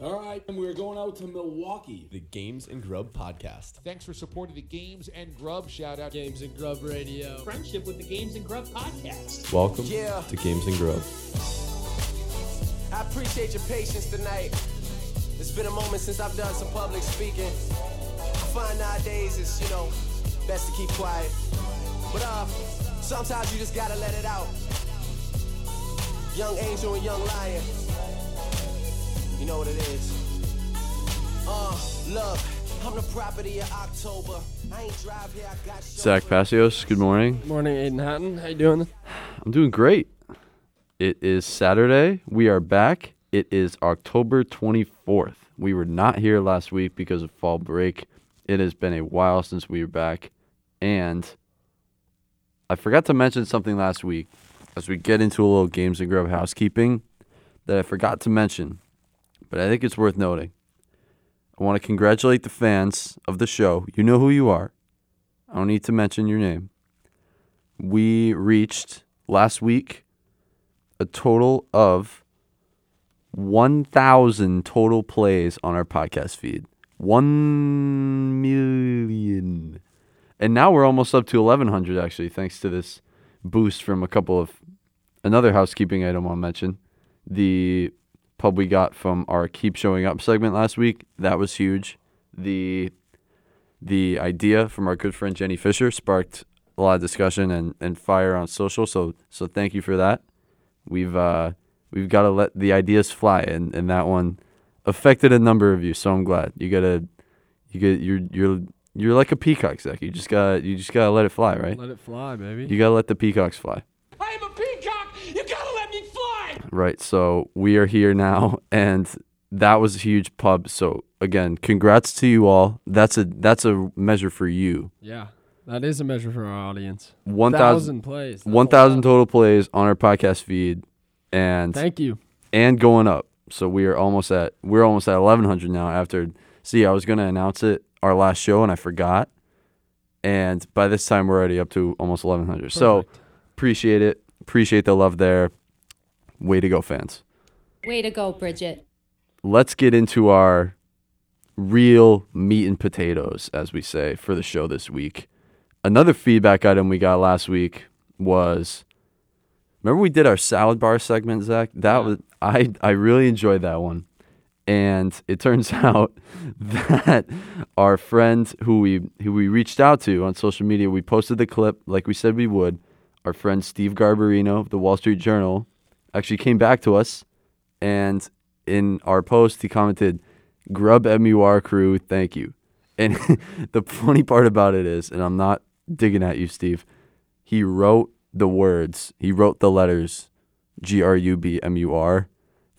All right, and we're going out to Milwaukee. The Games and Grub podcast. Thanks for supporting the Games and Grub. Shout out Games and Grub Radio. Friendship with the Games and Grub podcast. Welcome Yeah. to Games and Grub. I appreciate your patience tonight. It's been a moment since I've done some public speaking. I find nowadays it's, you know, best to keep quiet. But uh, sometimes you just gotta let it out. Young angel and young lion. You know what it is. Uh, look, I'm the property of October. I ain't drive here, I got Zack chauffeur. Passios, good morning. Morning, Aidan Hatton. How you doing? I'm doing great. It is Saturday. We are back. It is October 24th. We were not here last week because of fall break. It has been a while since we were back. And I forgot to mention something last week as we get into a little games and grub housekeeping that I forgot to mention, but I think it's worth noting. I want to congratulate the fans of the show. You know who you are. I don't need to mention your name. We reached last week a total of 1,000 total plays on our podcast feed. 1 million. And now we're almost up to 1,100, actually, thanks to this boost from a couple of another housekeeping item I'll mention. The pub we got from our Keep Showing Up segment last week, that was huge. The the idea from our good friend Jenny Fisher sparked a lot of discussion and, and fire on social. So so thank you for that. We've uh, we've got to let the ideas fly, and, and that one affected a number of you. So I'm glad you gotta you get you're you're you're like a peacock, Zack. You just got to you just gotta let it fly, right? Let it fly, baby. You gotta let the peacocks fly. I am a peacock. You gotta let me fly. Right. So we are here now, and that was a huge pub. So again, congrats to you all. That's a that's a measure for you. yeah, that is a measure for our audience. One thousand plays. That's one thousand total plays on our podcast feed, and Thank you. and going up. So we are almost at we're almost at eleven hundred now. After see, I was gonna announce it our last show and I forgot, and by this time we're already up to almost eleven hundred. So appreciate it. Appreciate the love there. Way to go, fans. Way to go, Bridget. let's get into our real meat and potatoes, as we say, for the show this week. Another feedback item we got last week was remember we did our salad bar segment, Zack? That was I I really enjoyed that one. And it turns out that our friend who we who we reached out to on social media, we posted the clip like we said we would. Our friend Steve Garbarino of the Wall Street Journal actually came back to us and in our post he commented grub mur crew thank you and the funny part about it is and i'm not digging at you steve he wrote the words he wrote the letters g-r-u-b-m-u-r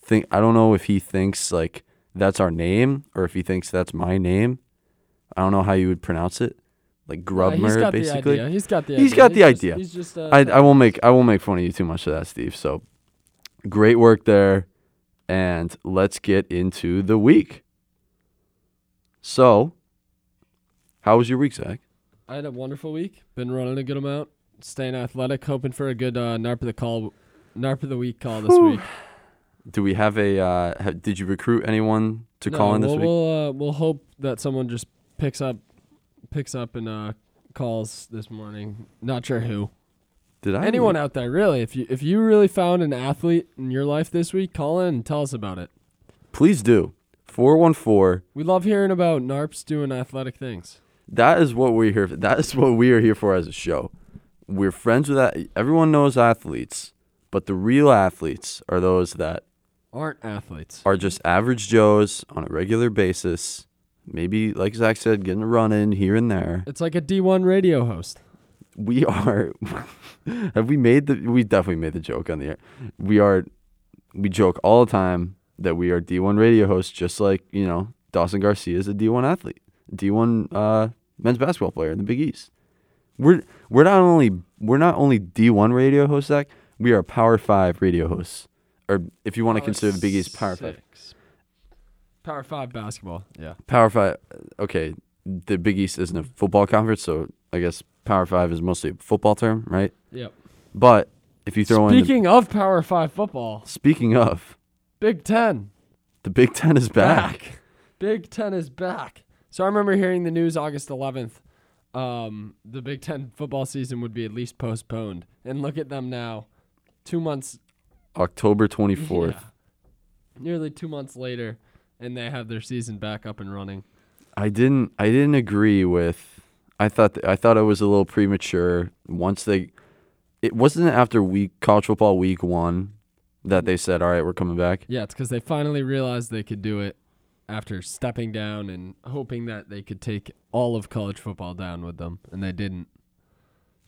think i don't know if he thinks like that's our name or if he thinks that's my name i don't know how you would pronounce it like Uh, he's grubmer got basically The idea. He's got the He's idea. got the just- idea. He's just. Uh, I, I won't make I won't make fun of you too much of that, Steve. So great work there, and let's get into the week. So, how was your week, Zack? I had a wonderful week. Been running a good amount. Staying athletic. Hoping for a good uh, NARP of the call, NARP of the week call this week. Do we have a? Uh, ha- did you recruit anyone to No, call in this we'll, week? We'll uh, we'll hope that someone just picks up, picks up and uh, calls this morning. Not sure who. Did I? Anyone out there, really? If you if you really found an athlete in your life this week, call in and tell us about it. Please do. Four one four. We love hearing about NARPs doing athletic things. That is what we're here. For. That is what we are here for as a show. We're friends with that. Everyone knows athletes, but the real athletes are those that Aren't athletes. are just average Joes on a regular basis. Maybe, like Zack said, getting a run in here and there. It's like a D1 radio host. We are. have we made the? We definitely made the joke on the air. We are. We joke all the time that we are D1 radio hosts, just like you know Dawson Garcia is a D1 athlete, D1 uh, men's basketball player in the Big East. We're we're not only we're not only D1 radio hosts, Zack. We are Power Five radio hosts, or if you want to consider the Big East Power Five. Power five basketball. Yeah. Power Five. Okay, the Big East isn't a football conference, so I guess Power Five is mostly a football term, right? Yep. But if you throw in Speaking of Power Five football, speaking of Big Ten. The Big Ten is back. Big Ten is back. So I remember hearing the news August 11th. Um, the Big Ten football season would be at least postponed, and look at them now, two months, October 24th. yeah, nearly two months later, and they have their season back up and running. I didn't I didn't agree with I thought th- I thought it was a little premature once they it wasn't after week college football week 1 that they said all right we're coming back. Yeah, it's because they finally realized they could do it after stepping down and hoping that they could take all of college football down with them, and they didn't.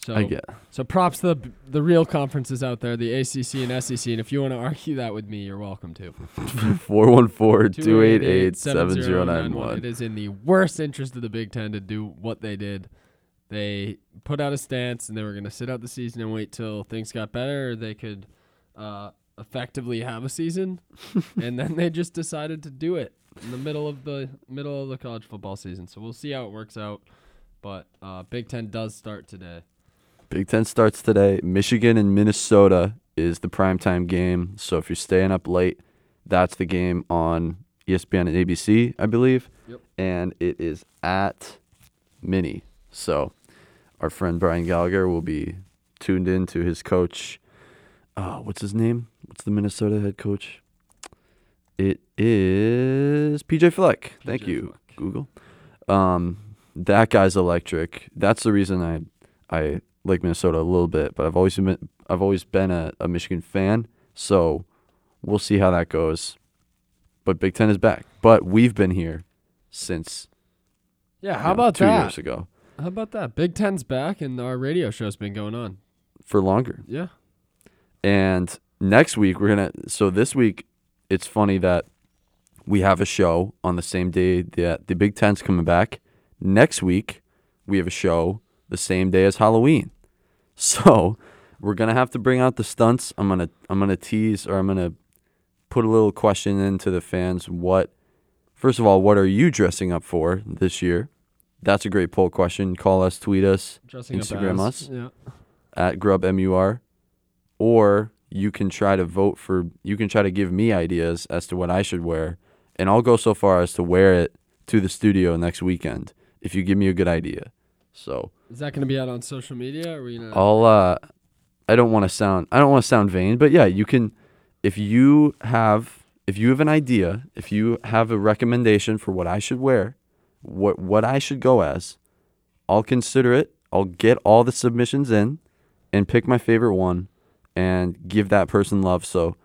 So I get. So props to the the real conferences out there, the ACC and SEC. And if you want to argue that with me, you're welcome to. 414-288-7091. It is in the worst interest of the Big Ten to do what they did. They put out a stance, and they were going to sit out the season and wait till things got better, or they could uh, effectively have a season. and then they just decided to do it in the middle of the middle of the college football season. So we'll see how it works out. But uh, Big Ten does start today. Big Ten starts today. Michigan and Minnesota is the primetime game. So if you're staying up late, that's the game on ESPN and ABC, I believe. Yep. And it is at Mini. So our friend Brian Gallagher will be tuned in to his coach. Uh, what's his name? What's the Minnesota head coach? It is PJ Fleck. Thank you, Fleck. Google. Um, that guy's electric. That's the reason I I like Minnesota a little bit, but I've always been I've always been a, a Michigan fan, so we'll see how that goes. But Big Ten is back. But we've been here since Yeah, you how know, about two that? years ago How about that? Big Ten's back, and our radio show's been going on. for longer. Yeah. And next week we're gonna. So this week, it's funny that we have a show on the same day that the Big Ten's coming back. Next week we have a show the same day as Halloween. So we're gonna have to bring out the stunts. I'm gonna I'm gonna tease or I'm gonna put a little question into the fans. What first of all, what are you dressing up for this year? That's a great poll question. Call us, tweet us, Dressing Instagram us Yeah. at grubmur or you can try to vote for you can try to give me ideas as to what I should wear and I'll go so far as to wear it to the studio next weekend if you give me a good idea. So, Is that going to be out on social media? Or are we gonna? I'll uh I don't want to sound I don't want to sound vain, but yeah, you can if you have if you have an idea, if you have a recommendation for what I should wear, what what I should go as, I'll consider it. I'll get all the submissions in and pick my favorite one and give that person love so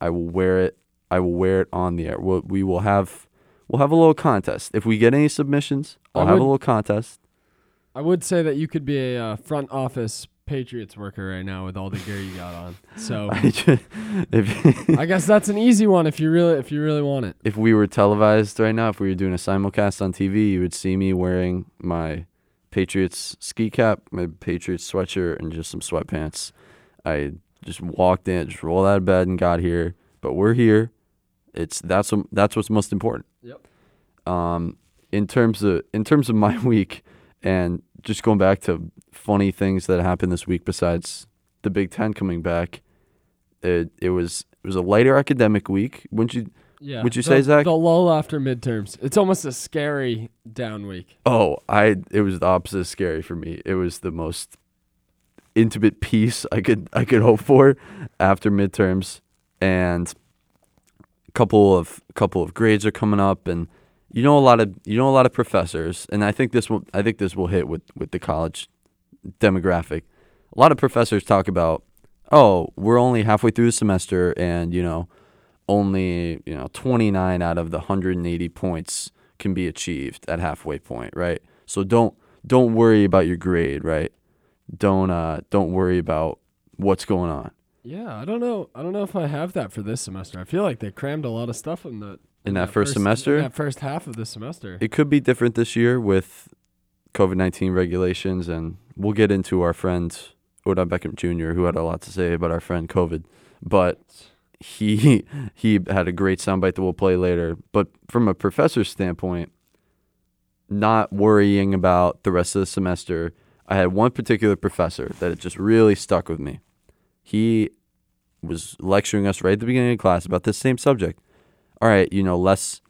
I will wear it I will wear it on the air. We'll, we will have we'll have a little contest. If we get any submissions, I I'll have a little contest. I would say that you could be a uh, front office Patriots worker right now with all the gear you got on. So I I guess that's an easy one if you really if you really want it. if we were televised right now, if we were doing a simulcast on TV, you would see me wearing my Patriots ski cap, my Patriots sweatshirt, and just some sweatpants. I just walked in, just rolled out of bed and got here. But we're here. It's that's what, that's what's most important. Yep. Um, in terms of in terms of my week, and just going back to funny things that happened this week besides the Big Ten coming back, it it was it was a lighter academic week. Wouldn't you? Yeah. Would you the, say, Zack? The lull after midterms. It's almost a scary down week. Oh, I it was the opposite of scary for me. It was the most intimate peace I could I could hope for after midterms and a couple of couple of grades are coming up and you know a lot of you know a lot of professors and I think this will I think this will hit with with the college demographic. A lot of professors talk about, "Oh, we're only halfway through the semester and, you know, only, you know, 29 out of the 180 points can be achieved at halfway point, right? So don't don't worry about your grade, right? Don't uh don't worry about what's going on. Yeah, I don't know. I don't know if I have that for this semester. I feel like they crammed a lot of stuff in the In that first semester? In that first half of the semester. It could be different this year with COVID-19 regulations and we'll get into our friend Odell Beckham Jr. who had a lot to say about our friend COVID, but he he had a great soundbite that we'll play later. But from a professor's standpoint, not worrying about the rest of the semester, I had one particular professor that it just really stuck with me. He was lecturing us right at the beginning of class about this same subject. All right, you know, less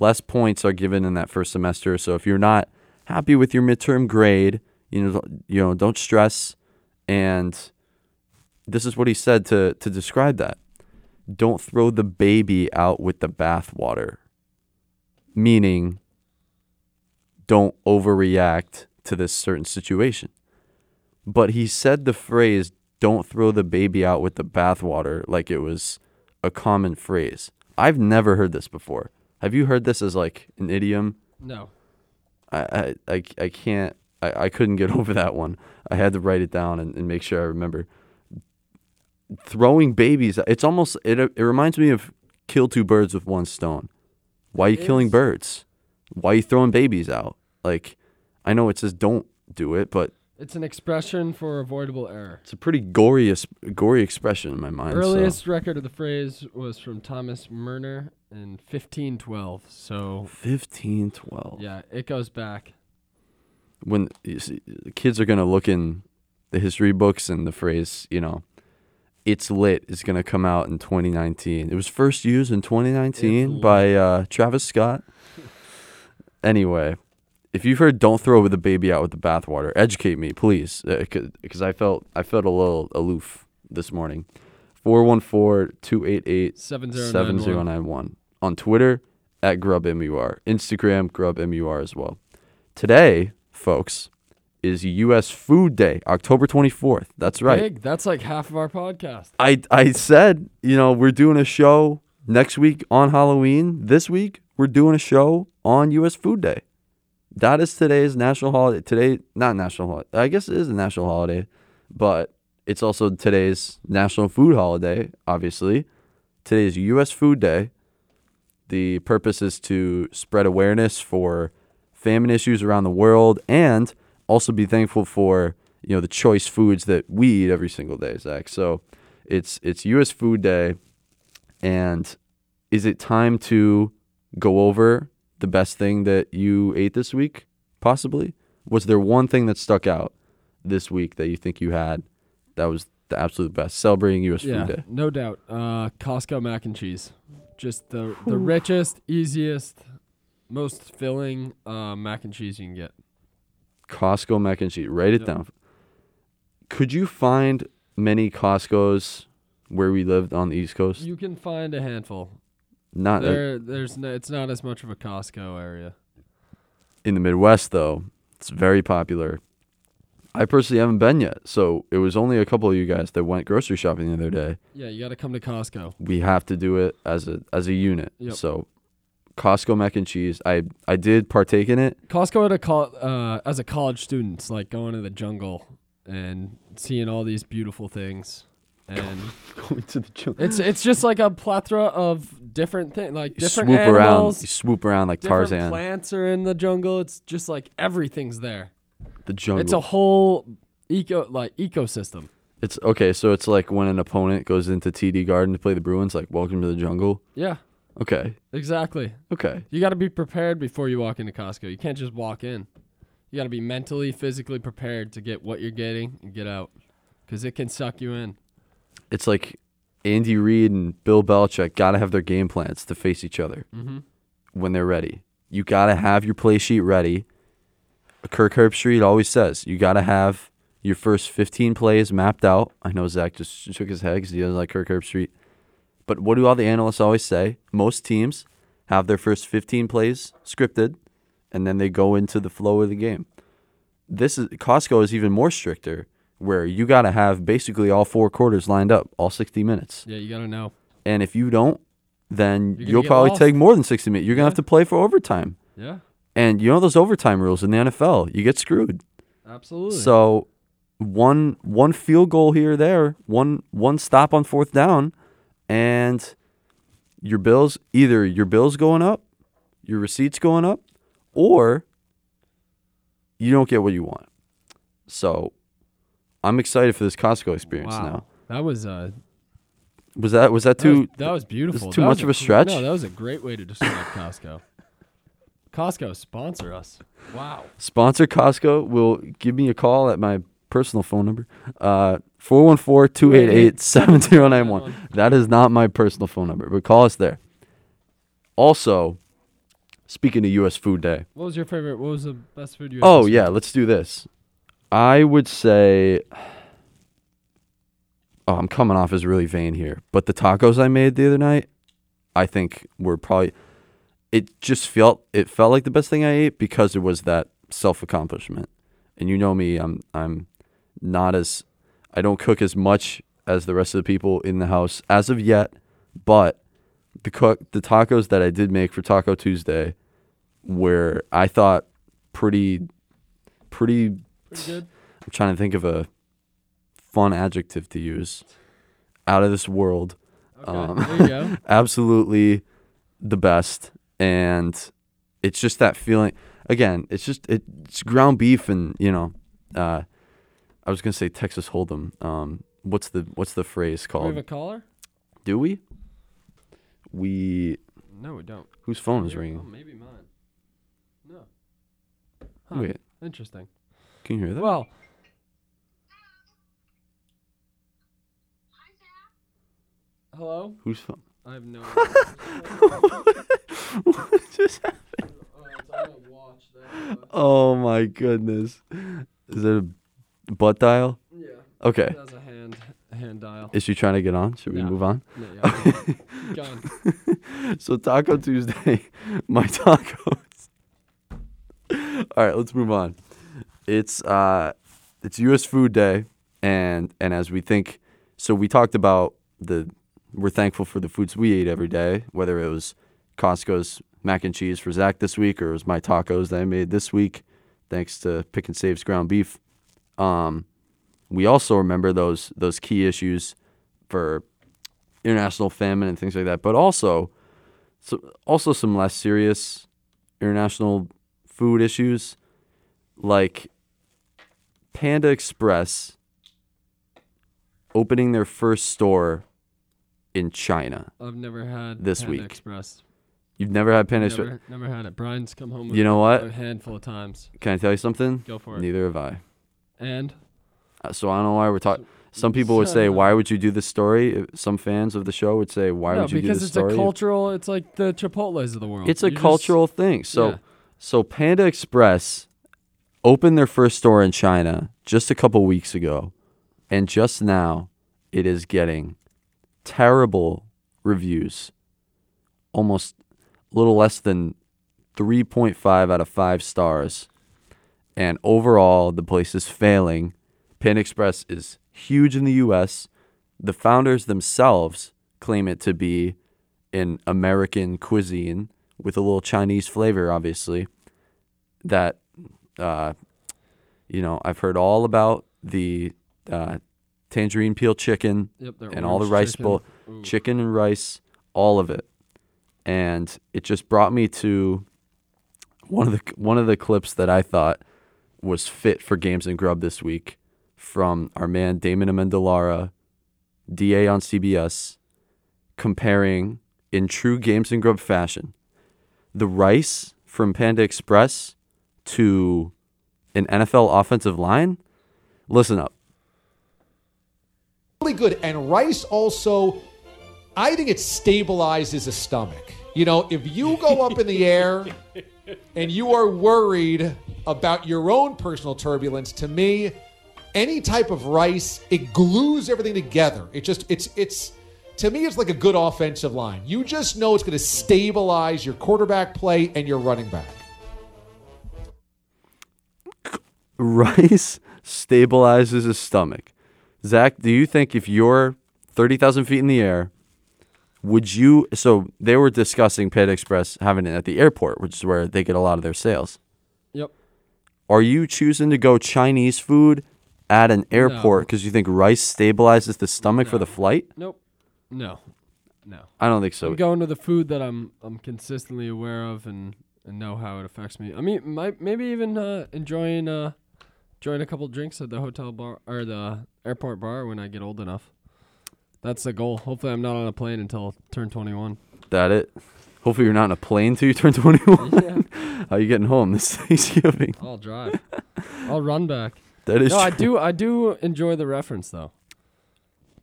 less points are given in that first semester. So if you're not happy with your midterm grade, you know, you know, don't stress. And this is what he said to to describe that. Don't throw the baby out with the bathwater. Meaning, don't overreact to this certain situation. But he said the phrase, don't throw the baby out with the bathwater, like it was a common phrase. I've never heard this before. Have you heard this as like an idiom? No. I, I, I, I can't, I, I couldn't get over that one. I had to write it down and, and make sure I remember. Throwing babies, it's almost, it, it reminds me of kill two birds with one stone. Why are you It killing is. birds? Why are you throwing babies out? Like, I know it says don't do it, but It's an expression for avoidable error. it's a pretty gory, gory expression in my mind. so- Earliest record of the phrase was from Thomas Murner in 1512. So, 1512. yeah, it goes back. When you see, the kids are going to look in the history books and the phrase, you know, it's lit is going to come out in 2019. It was first used in 2019 It's by uh, Travis Scott. anyway, if you've heard "Don't throw the baby out with the bathwater," educate me, please, uh, because I felt I felt a little aloof this morning. 414-288 7091. 7091 on Twitter at GrubMUR, Instagram GrubMUR as well. Today, folks, is U.S. Food Day, October 24th. That's right. Big. That's like half of our podcast. I I said, you know, we're doing a show next week on Halloween. This week, we're doing a show on U.S. Food Day. That is today's national holiday. Today, not national holiday. I guess it is a national holiday, but it's also today's national food holiday, obviously. Today is U.S. Food Day. The purpose is to spread awareness for famine issues around the world and also be thankful for you know the choice foods that we eat every single day, Zack. So it's it's U.S. Food Day, and is it time to go over the best thing that you ate this week? Possibly. Was there one thing that stuck out this week that you think you had that was the absolute best? Celebrating U.S. Yeah, Food Day. no doubt. Uh, Costco mac and cheese, just the the richest, easiest, most filling uh, mac and cheese you can get. Costco mac and cheese. Write it Yep. down. Could you find many Costco's where we lived on the East Coast? You can find a handful. Not There, there's no, it's not as much of a Costco area. in the Midwest though. It's very popular. I personally haven't been yet, so it was only a couple of you guys that went grocery shopping the other day. Yeah, you got to come to Costco. We have to do it as a as a unit. Yep. So, Costco mac and cheese. I I did partake in it. Costco at a col- uh, as a college student, it's like going to the jungle and seeing all these beautiful things, and Going to the jungle. it's it's just like a plethora of different things, like You different swoop around. animals. You swoop around like different Tarzan. plants are in the jungle. It's just like everything's there. The jungle. It's a whole eco like ecosystem. It's okay. So it's like when an opponent goes into TD Garden to play the Bruins, like "Welcome to the jungle." Yeah, Okay. exactly. Okay. You got to be prepared before you walk into Costco. You can't just walk in. You got to be mentally, physically prepared to get what you're getting and get out, because it can suck you in. It's like Andy Reid and Bill Belichick got to have their game plans to face each other Mm-hmm. when they're ready. You got to have your play sheet ready. Kirk Herbstreit always says you got to have your first 15 plays mapped out. I know Zack just shook his head because he doesn't like Kirk Herbstreit. But what do all the analysts always say? Most teams have their first 15 plays scripted, and then they go into the flow of the game. This is Costco is even more stricter, where you got to have basically all four quarters lined up, all 60 minutes. Yeah, you got to know. And if you don't, then you'll probably lost. take more than 60 minutes. You're going to Yeah. have to play for overtime. Yeah, And you know those overtime rules in the NFL, you get screwed. absolutely. So one one field goal here or there, one one stop on fourth down, and your bills either your bills going up, your receipts going up, or you don't get what you want. So I'm excited for this Costco experience wow, now. that was uh, Was that was that that was, too that was beautiful. too That much of a gr- stretch? No, that was a great way to describe Costco. Costco sponsor us. Wow. Sponsor Costco will give me a call at my personal phone number. Uh 414-288-7091. That is not my personal phone number, but call us there. Also, speaking of U.S. Food Day. What was your favorite? What was the best food you? had Oh yeah, let's do this. I would say. Oh, I'm coming off as really vain here, but the tacos I made the other night, I think were probably. It just felt it felt like the best thing I ate because it was that self accomplishment, and you know me, I'm I'm not as I don't cook as much as the rest of the people in the house as of yet, but the cook the tacos that I did make for Taco Tuesday were I thought pretty pretty Pretty good. I'm trying to think of a fun adjective to use. Out of this world. Okay, Um, there you go. Absolutely the best. And it's just that feeling again, it's just it's ground beef and, you know, uh I was gonna say Texas Hold'em. Um what's the what's the phrase Do we have called? a caller? Do we? We No, we don't. whose phone is ringing? phone, maybe mine. No. Huh. Wait, Interesting. Can you hear that? Well, hello. Who's phone? I have no. what just happened? Oh, my watch there, but- Oh my goodness. Is it a butt dial? Yeah. Okay. That's a hand hand dial. Is she trying to get on? Should we No. move on? No, yeah. So Taco Tuesday, my tacos. All right, let's move on. It's uh it's US Food Day and and as we think so we talked about the we're thankful for the foods we eat every day, whether it was Costco's mac and cheese for Zack this week or it was my tacos that I made this week, thanks to Pick and Save's ground beef. Um we also remember those those key issues for international famine and things like that, but also so also some less serious international food issues like Panda Express opening their first store in China. I've never had This Panda week. Express. You've never had Panda Express. Never, never had it. Brian's come home. With You know what? A handful of times. Can I tell you something? Go for it. Neither have I. And Uh, So I don't know why we're talking. Some people would say, "Why would you do this story?" Some fans of the show would say, "Why no, would you do this story?" because it's a cultural. It's like the Chipotle's of the world. It's a You just- cultural thing. So Yeah. so Panda Express opened their first store in China just a couple weeks ago, and just now it is getting terrible reviews. Almost a little less than 3.5 out of 5 stars. And overall, the place is failing. Panda Express is huge in the US. The founders themselves claim it to be an American cuisine with a little Chinese flavor, obviously. That, uh, you know, I've heard all about the uh, tangerine peel chicken Yep, and all the rice chicken. bowl, Ooh. chicken and rice, all of it. And it just brought me to one of the one of the clips that I thought was fit for Games and Grub this week from our man Damon Amendolara, DA on CBS, comparing in true Games and Grub fashion the rice from Panda Express to an NFL offensive line. Listen up. really good. And rice also, I think it stabilizes a stomach. You know, if you go up in the air and you are worried about your own personal turbulence, to me, any type of rice, it glues everything together. It just, it's, it's, to me, it's like a good offensive line. You just know it's going to stabilize your quarterback play and your running back. rice stabilizes his stomach. Zack, do you think if you're 30,000 feet in the air, would you? So they were discussing Panda Express having it at the airport, which is where they get a lot of their sales. Yep. Are you choosing to go Chinese food at an airport because you think rice stabilizes the stomach for the flight? Nope. No. No. I don't think so. I'm going to the food that I'm I'm consistently aware of and, and know how it affects me. I mean, might maybe even uh, enjoying uh enjoying a couple drinks at the hotel bar or the airport bar when I get old enough. That's the goal. Hopefully, I'm not on a plane until I turn 21. that it. Hopefully, you're not on a plane till you turn 21. Yeah. How you getting home this Thanksgiving? I'll drive. I'll run back. That is No, I do. I do enjoy the reference though.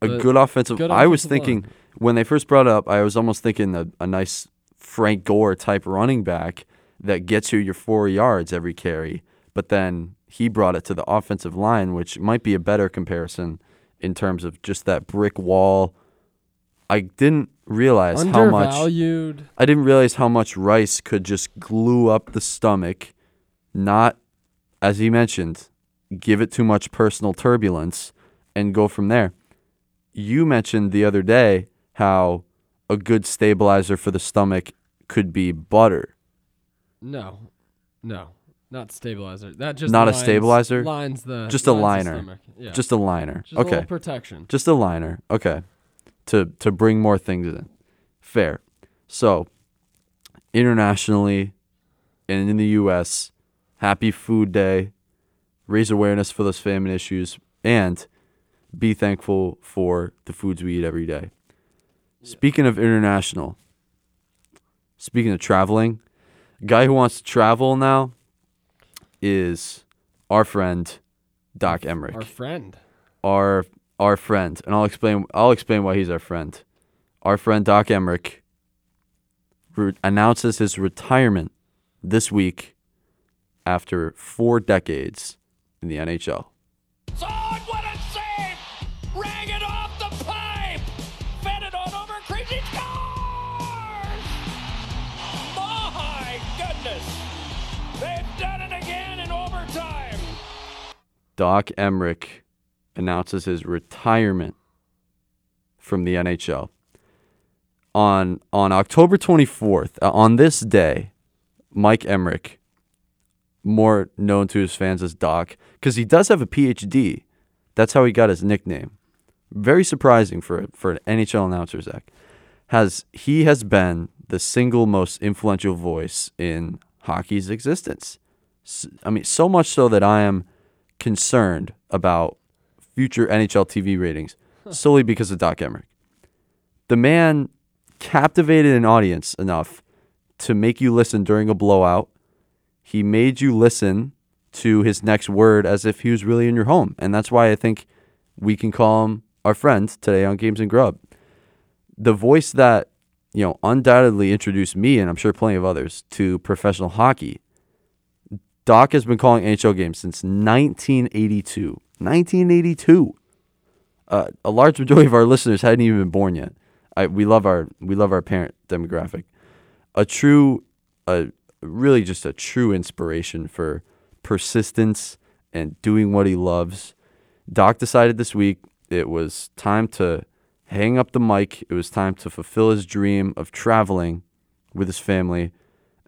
a The good offensive. good I was offensive line. thinking when they first brought it up, I was almost thinking a, a nice Frank Gore type running back that gets you your four yards every carry, but then he brought it to the offensive line, which might be a better comparison in terms of just that brick wall. I didn't realize how much I didn't realize how much Rice could just glue up the stomach, not, as he mentioned, give it too much personal turbulence, and go from there. You mentioned the other day how a good stabilizer for the stomach could be butter. No, no, not stabilizer. That just Not a stabilizer? Lines the Just a lines liner. Yeah, Just a liner. Just okay. little protection. Just a liner. Okay. To to bring more things in. Fair. So, internationally and in the US, happy food day. Raise awareness for those famine issues and be thankful for the foods we eat every day. Speaking of international, speaking of traveling, guy who wants to travel now is our friend Doc Emrick Our friend. our our friend, and I'll explain. I'll explain why he's our friend. Our friend Doc Emrick re- announces his retirement this week after four decades in the NHL. Son, Doc Emrick announces his retirement from the NHL. On on October 24th, uh, on this day, Mike Emrick, more known to his fans as Doc, because he does have a PhD. That's how he got his nickname. Very surprising for for an NHL announcer, Zack. Has he has been the single most influential voice in hockey's existence. I mean, so much so that I am concerned about future NHL TV ratings solely because of Doc Emrick. The man captivated an audience enough to make you listen during a blowout. He made you listen to his next word as if he was really in your home. And that's why I think we can call him our friend today on Games and Grub. The voice that, you know, undoubtedly introduced me, and I'm sure plenty of others, to professional hockey. Doc has been calling NHL games since 1982. 1982. Uh, a large majority of our listeners hadn't even been born yet. I, we love our we love our parent demographic. A true, a really just a true inspiration for persistence and doing what he loves. Doc decided this week it was time to hang up the mic. It was time to fulfill his dream of traveling with his family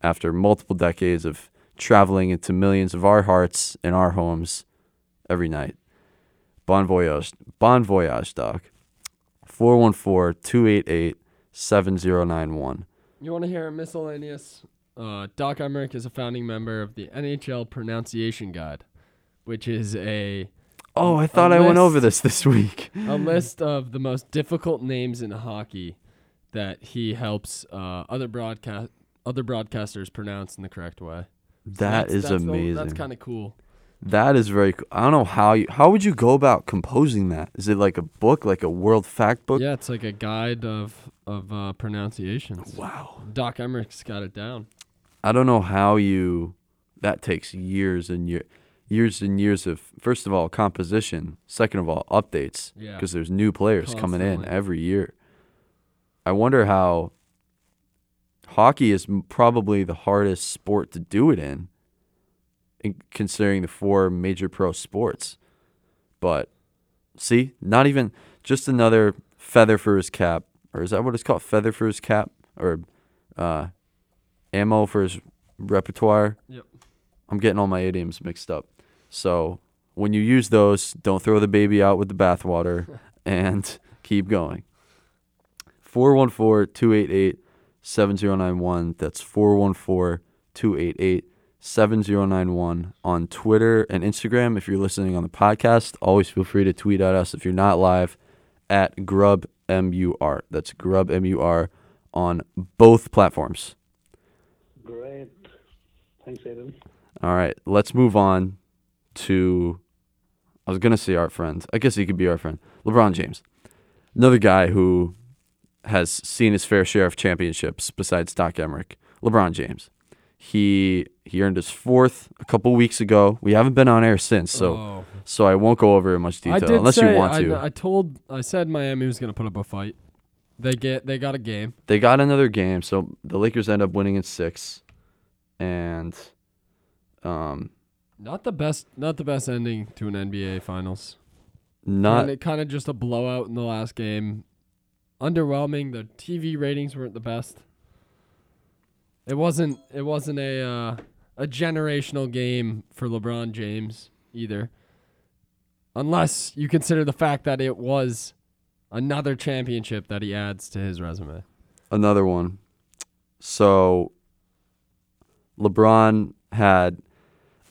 after multiple decades of traveling into millions of our hearts and our homes every night. Bon voyage, bon voyage, Doc. 414-288-7091. You want to hear a miscellaneous? Uh, Doc Emrick is a founding member of the NHL Pronunciation Guide, which is a Oh, I thought I went over this this week. a list of the most difficult names in hockey that he helps uh, other broadcast other broadcasters pronounce in the correct way. That That's- is that's the- amazing. that's kind of cool. That is very cool. I don't know how you how would you go about composing that? Is it like a book, like a world fact book? Yeah, it's like a guide of of uh, pronunciations. Wow. Doc Emrick's got it down. I don't know how you that takes years and year, years and years of first of all composition, second of all updates Yeah. because there's new players coming in every year. I wonder how hockey is probably the hardest sport to do it in, in considering the four major pro sports. But see, not even just another feather for his cap, or is that what it's called? Feather for his cap, or uh, ammo for his repertoire. Yep. I'm getting all my idioms mixed up. So when you use those, don't throw the baby out with the bathwater and keep going. 414 288 7091. That's 414 288 7091 on Twitter and Instagram. If you're listening on the podcast, always feel free to tweet at us if you're not live at GrubMUR. That's GrubMUR on both platforms. Great. Thanks, Adam. All right, let's move on to. I was gonna say our friend. I guess he could be our friend, LeBron James, another guy who has seen his fair share of championships besides Doc Emrick, LeBron James. He he earned his fourth a couple weeks ago. We haven't been on air since, so Oh. so I won't go over in much detail unless you want I, to. I told I said Miami was gonna put up a fight. They get they got a game. they got another game, so the Lakers end up winning in six, and um, Not the best not the best ending to an NBA finals. not kind of just a blowout in the last game. Underwhelming. The TV ratings weren't the best. It wasn't. It wasn't a uh, a generational game for LeBron James either. Unless you consider the fact that it was another championship that he adds to his resume. another one. So LeBron had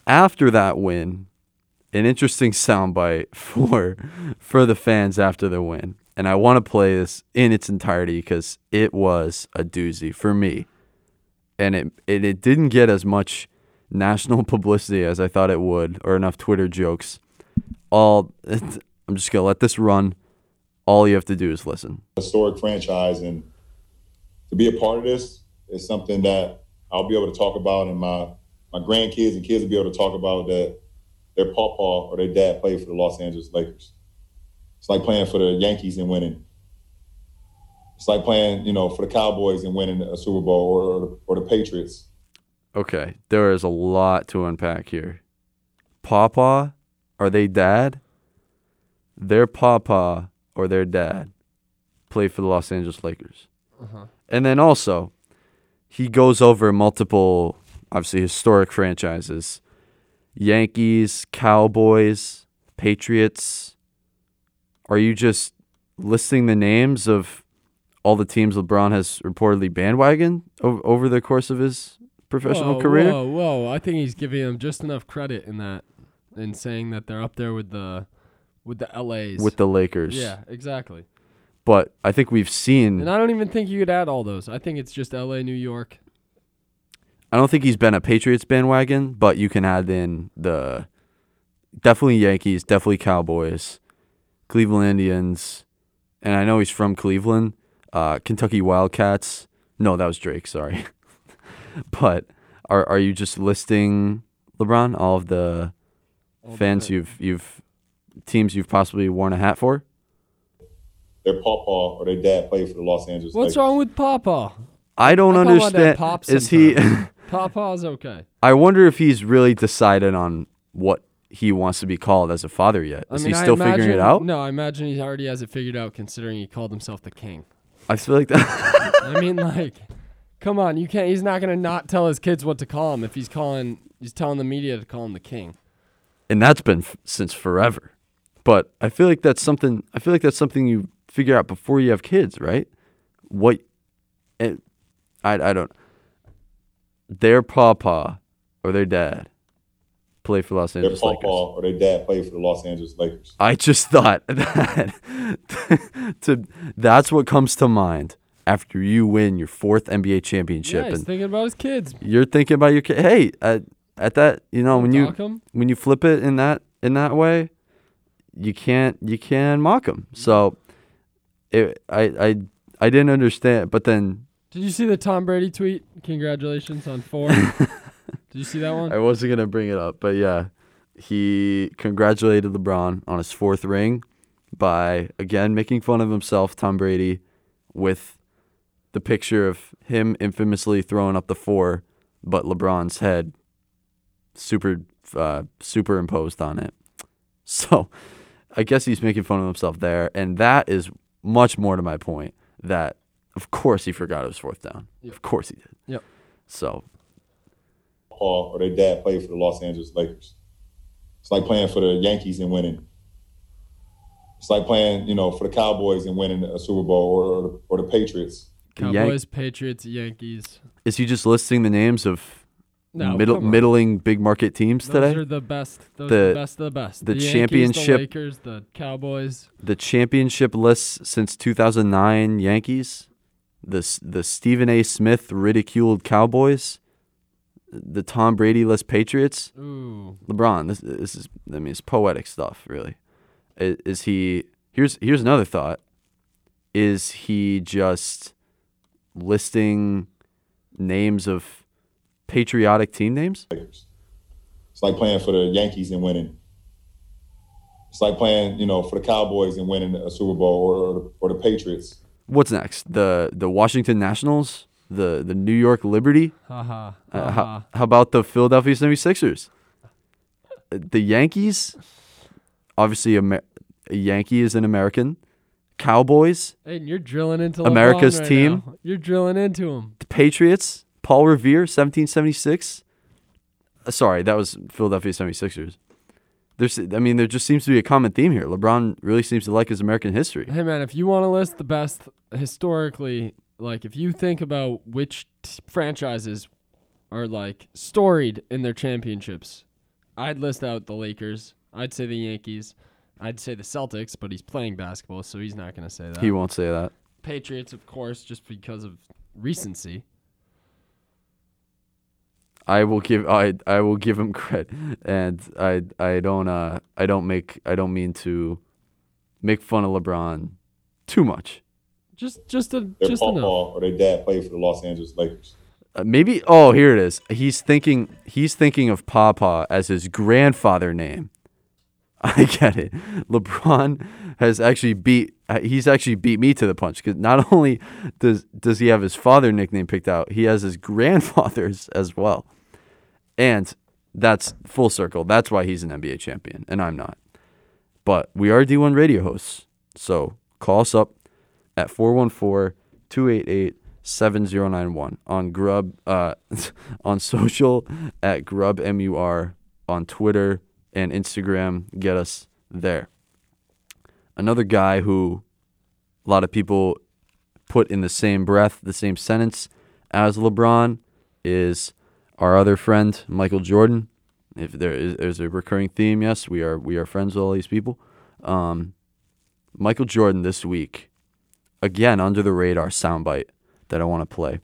after that win an interesting soundbite for for the fans after the win. And I want to play this in its entirety because it was a doozy for me. And it, it it didn't get as much national publicity as I thought it would or enough Twitter jokes. All I'm just to let this run. All you have to do is listen. historic franchise and to be a part of this is something that I'll be able to talk about and my my grandkids and kids will be able to talk about that their papa or their dad played for the Los Angeles Lakers. It's like playing for the Yankees and winning. It's like playing, you know, for the Cowboys and winning a Super Bowl or or the, Patriots. Okay, there is a lot to unpack here. Papa, are they dad? Their papa or their dad play for the Los Angeles Lakers. Mm-hmm. And then also, he goes over multiple, obviously, historic franchises Yankees, Cowboys, Patriots. Are you just listing the names of all the teams LeBron has reportedly bandwagoned over, over the course of his professional whoa, career? Whoa, whoa! I think he's giving them just enough credit in that, in saying that they're up there with the, with the LA's. with the Lakers. yeah, exactly. But I think we've seen. And I don't even think you could add all those. I think it's just LA, New York. I don't think he's been a Patriots bandwagon, but you can add in the definitely Yankees, definitely Cowboys, Cleveland Indians, and I know he's from Cleveland. Uh, Kentucky Wildcats. No, that was Drake. Sorry, but are are you just listing LeBron all of the All fans fa- you've you've teams you've possibly worn a hat for? Their papa or their dad played for the Los Angeles What's Lakers. wrong with Papa? I don't I call my dad understand. Pop Is he? Papa's okay. I wonder if he's really decided on what he wants to be called as a father yet. I Is mean, he I still figuring it out? No, I imagine he already has it figured out, considering he called himself the king. I feel like that. I mean, like, come on, you can't. He's not gonna not tell his kids what to call him if he's calling. He's telling the media to call him the king. and that's been f- since forever. But I feel like that's something. I feel like that's something you figure out before you have kids, right? What? It, I I don't. Their papa or their dad play for Los Angeles papa Lakers. or their dad played for the Los Angeles Lakers. I just thought that to that's what comes to mind after you win your fourth NBA championship Yeah, he's and thinking about his kids. you're thinking about your kid. Hey, at, at that, you know, when you Dock 'em. when you flip it in that in that way, you can't you can mock him. So, it I I I didn't understand, but then Did you see the Tom Brady tweet? Congratulations on four. Did you see that one? I wasn't gonna bring it up, but yeah, he congratulated LeBron on his fourth ring by again making fun of himself, Tom Brady, with the picture of him infamously throwing up the four, but LeBron's head super uh, superimposed on it. So I guess he's making fun of himself there, and that is much more to my point that of course he forgot it was fourth down. Of course he did. Yep. So Papa or their dad played for the Los Angeles Lakers. It's like playing for the Yankees and winning. It's like playing, you know, for the Cowboys and winning a Super Bowl or or, or the Patriots. the Yan- Cowboys, Patriots, Yankees. Is he just listing the names of No, middle middling big market teams Those today? are the best. Those The- are the best of the best. the Yankees, championship- the Lakers, the Cowboys. the championship lists since 2009 Yankees, the the Stephen A. Smith ridiculed Cowboys, the Tom Brady list Patriots, Ooh, LeBron. This this is I mean it's poetic stuff really. Is, is he? Here's here's another thought. is he just listing names of patriotic team names? It's like playing for the Yankees and winning. It's like playing, you know, for the Cowboys and winning a Super Bowl or, or, the, or the Patriots. What's next? The the Washington Nationals, the the New York Liberty. Haha. Uh, how, how about the Philadelphia 76ers? Uh, The Yankees, obviously, Amer- a Yankee is an American. Cowboys, Hey, you're drilling into America's right team. now. You're drilling into them. the Patriots, Paul Revere, 1776. Uh, sorry, that was Philadelphia 76ers. There's, I mean, there just seems to be a common theme here. LeBron really seems to like his American history. Hey man, if you want to list the best historically, like if you think about which t- franchises are like storied in their championships, I'd list out the Lakers. I'd say the Yankees. I'd say the Celtics, but he's playing basketball, so he's not going to say that. He won't say that. Patriots, of course, just because of recency. I will give I I will give him credit, and I I don't uh I don't make I don't mean to make fun of LeBron too much. Just just a Their just papa enough. or their dad played for the Los Angeles Lakers. Uh, maybe oh here it is. He's thinking he's thinking of Papa as his grandfather name. I get it. LeBron has actually beat uh, he's actually beat me to the punch because not only does does he have his father nickname picked out, he has his grandfather's as well, and that's full circle. That's why he's an NBA champion and I'm not. But we are D1 radio hosts, so call us up at 414-288-7091 on Grub uh, on social at GrubMUR on Twitter and Instagram. Get us there. Another guy who a lot of people put in the same breath, the same sentence as LeBron is our other friend, Michael Jordan. If there is there's a recurring theme, yes, we are we are friends with all these people. Um, Michael Jordan this week, again under the radar soundbite that I want to play.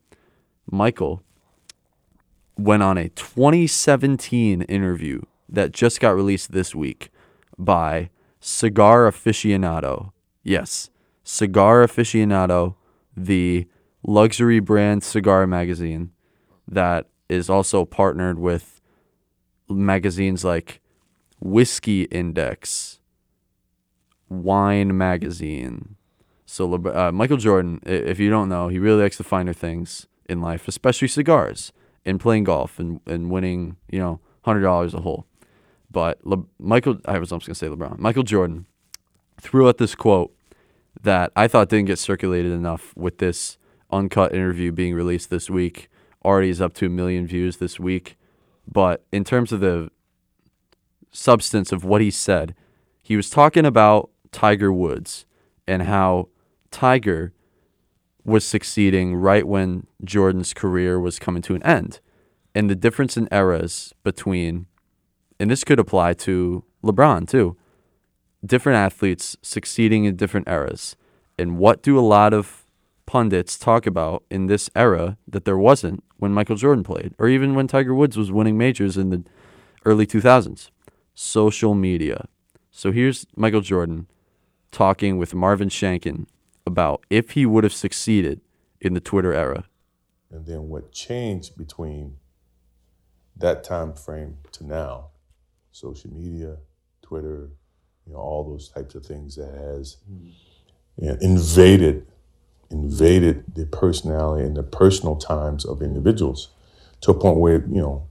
Michael went on a 2017 interview that just got released this week by Cigar Aficionado. Yes, Cigar Aficionado, the luxury brand cigar magazine that is also partnered with magazines like Whiskey Index, Wine Magazine. So uh, Michael Jordan, if you don't know, he really likes the finer things in life, especially cigars and playing golf and, and winning, you know, hundred dollars a hole. But Le- Michael, I was almost gonna say LeBron. Michael Jordan threw out this quote that I thought didn't get circulated enough with this uncut interview being released this week. Already is up to a million views this week. But in terms of the substance of what he said, he was talking about Tiger Woods and how Tiger was succeeding right when Jordan's career was coming to an end. And the difference in eras between, and this could apply to LeBron too, different athletes succeeding in different eras. And what do a lot of pundits talk about in this era that there wasn't when Michael Jordan played, or even when Tiger Woods was winning majors in the early 2000s? Social media. So here's Michael Jordan talking with Marvin Shanken about if he would have succeeded in the Twitter era. and then what changed between that time frame to now social media twitter you know all those types of things that has you know, invaded invaded the personality and the personal times of individuals to a point where you know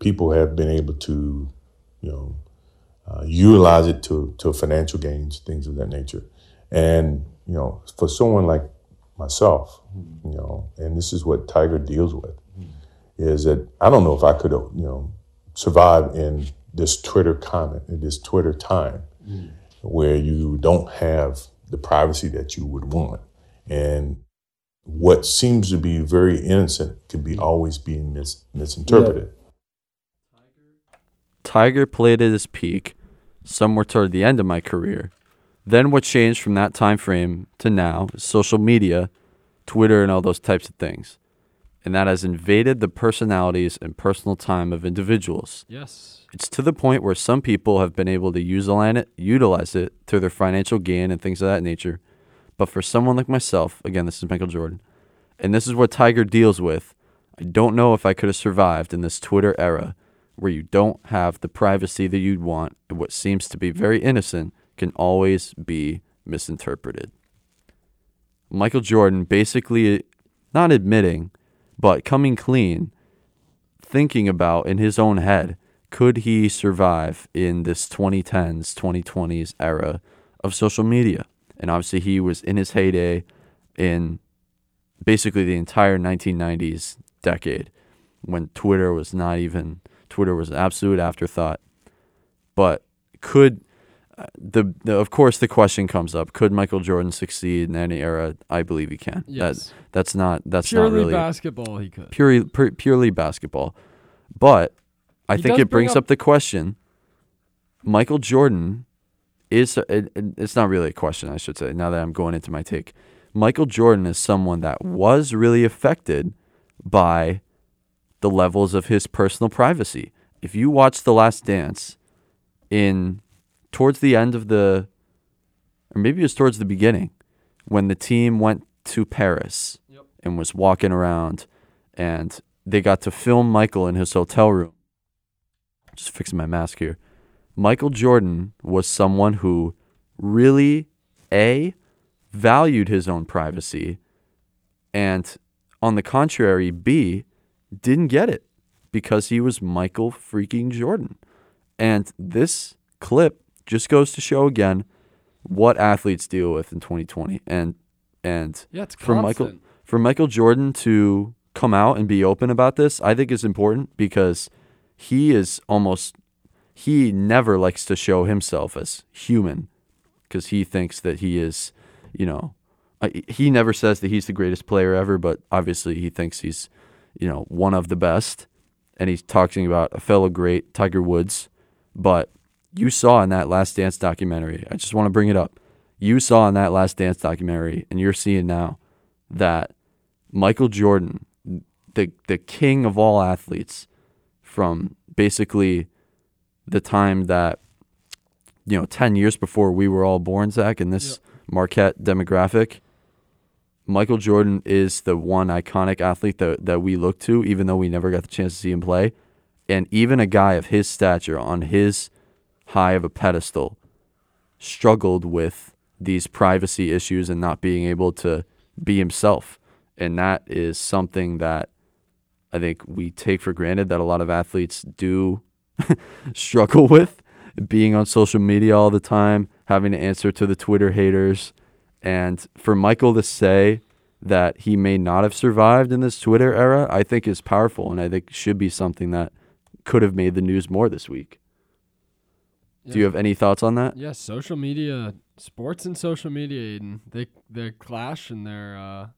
people have been able to you know uh, utilize it to to financial gains things of that nature and you know for someone like myself you know and this is what tiger deals with is that I don't know if I could you know, survive in this Twitter comment, in this Twitter time, where you don't have the privacy that you would want. And what seems to be very innocent could be always being mis- misinterpreted. Tiger played at his peak somewhere toward the end of my career. Then what changed from that time frame to now is social media, Twitter and all those types of things. And that has invaded the personalities and personal time of individuals. Yes. It's to the point where some people have been able to use it, utilize it to their financial gain and things of that nature. But for someone like myself, again, this is Michael Jordan, and this is what Tiger deals with. I don't know if I could have survived in this Twitter era where you don't have the privacy that you'd want, and what seems to be very innocent can always be misinterpreted. Michael Jordan basically not admitting, but coming clean, thinking about in his own head, could he survive in this 2010s, 2020s era of social media? And obviously, he was in his heyday in basically the entire 1990s decade when Twitter was not even, Twitter was an absolute afterthought. But could the, the of course the question comes up: Could Michael Jordan succeed in any era? I believe he can. Yes. That, that's not that's Purely not really basketball, he could. Purely pur- purely basketball, but I He think it bring brings up- up the question: Michael Jordan is uh, it, it- it's not really a question, I should say. Now that I'm going into my take, Michael Jordan is someone that was really affected by the levels of his personal privacy. If you watch The Last Dance in towards the end of the or maybe it was towards the beginning when the team went to Paris and was walking around and they got to film Michael in his hotel room. Just fixing my mask here. Michael Jordan was someone who really A valued his own privacy and on the contrary B didn't get it because he was Michael freaking Jordan. And this clip just goes to show again what athletes deal with in 2020 and and Yeah, it's for Michael for Michael Jordan to come out and be open about this, I think is important because he is almost he never likes to show himself as human because he thinks that he is, you know, he never says that he's the greatest player ever, but obviously he thinks he's, you know, one of the best. And he's talking about a fellow great, Tiger Woods. But you saw in that Last Dance documentary, I just want to bring it up. You saw in that Last Dance documentary, and you're seeing now that Michael Jordan, the the king of all athletes, from basically the time that you know, 10 years before we were all born, Zack, in this Marquette demographic, Michael Jordan is the one iconic athlete that, that we look to, even though we never got the chance to see him play. And even a guy of his stature on his high of a pedestal struggled with these privacy issues and not being able to be himself. And that is something that I think we take for granted that a lot of athletes do struggle with being on social media all the time, having to answer to the Twitter haters. And for Michael to say that he may not have survived in this Twitter era, I think is powerful and I think should be something that could have made the news more this week. Do you have any thoughts on that? Yeah, social media, sports and social media, Aidan, they they clash and they're uh,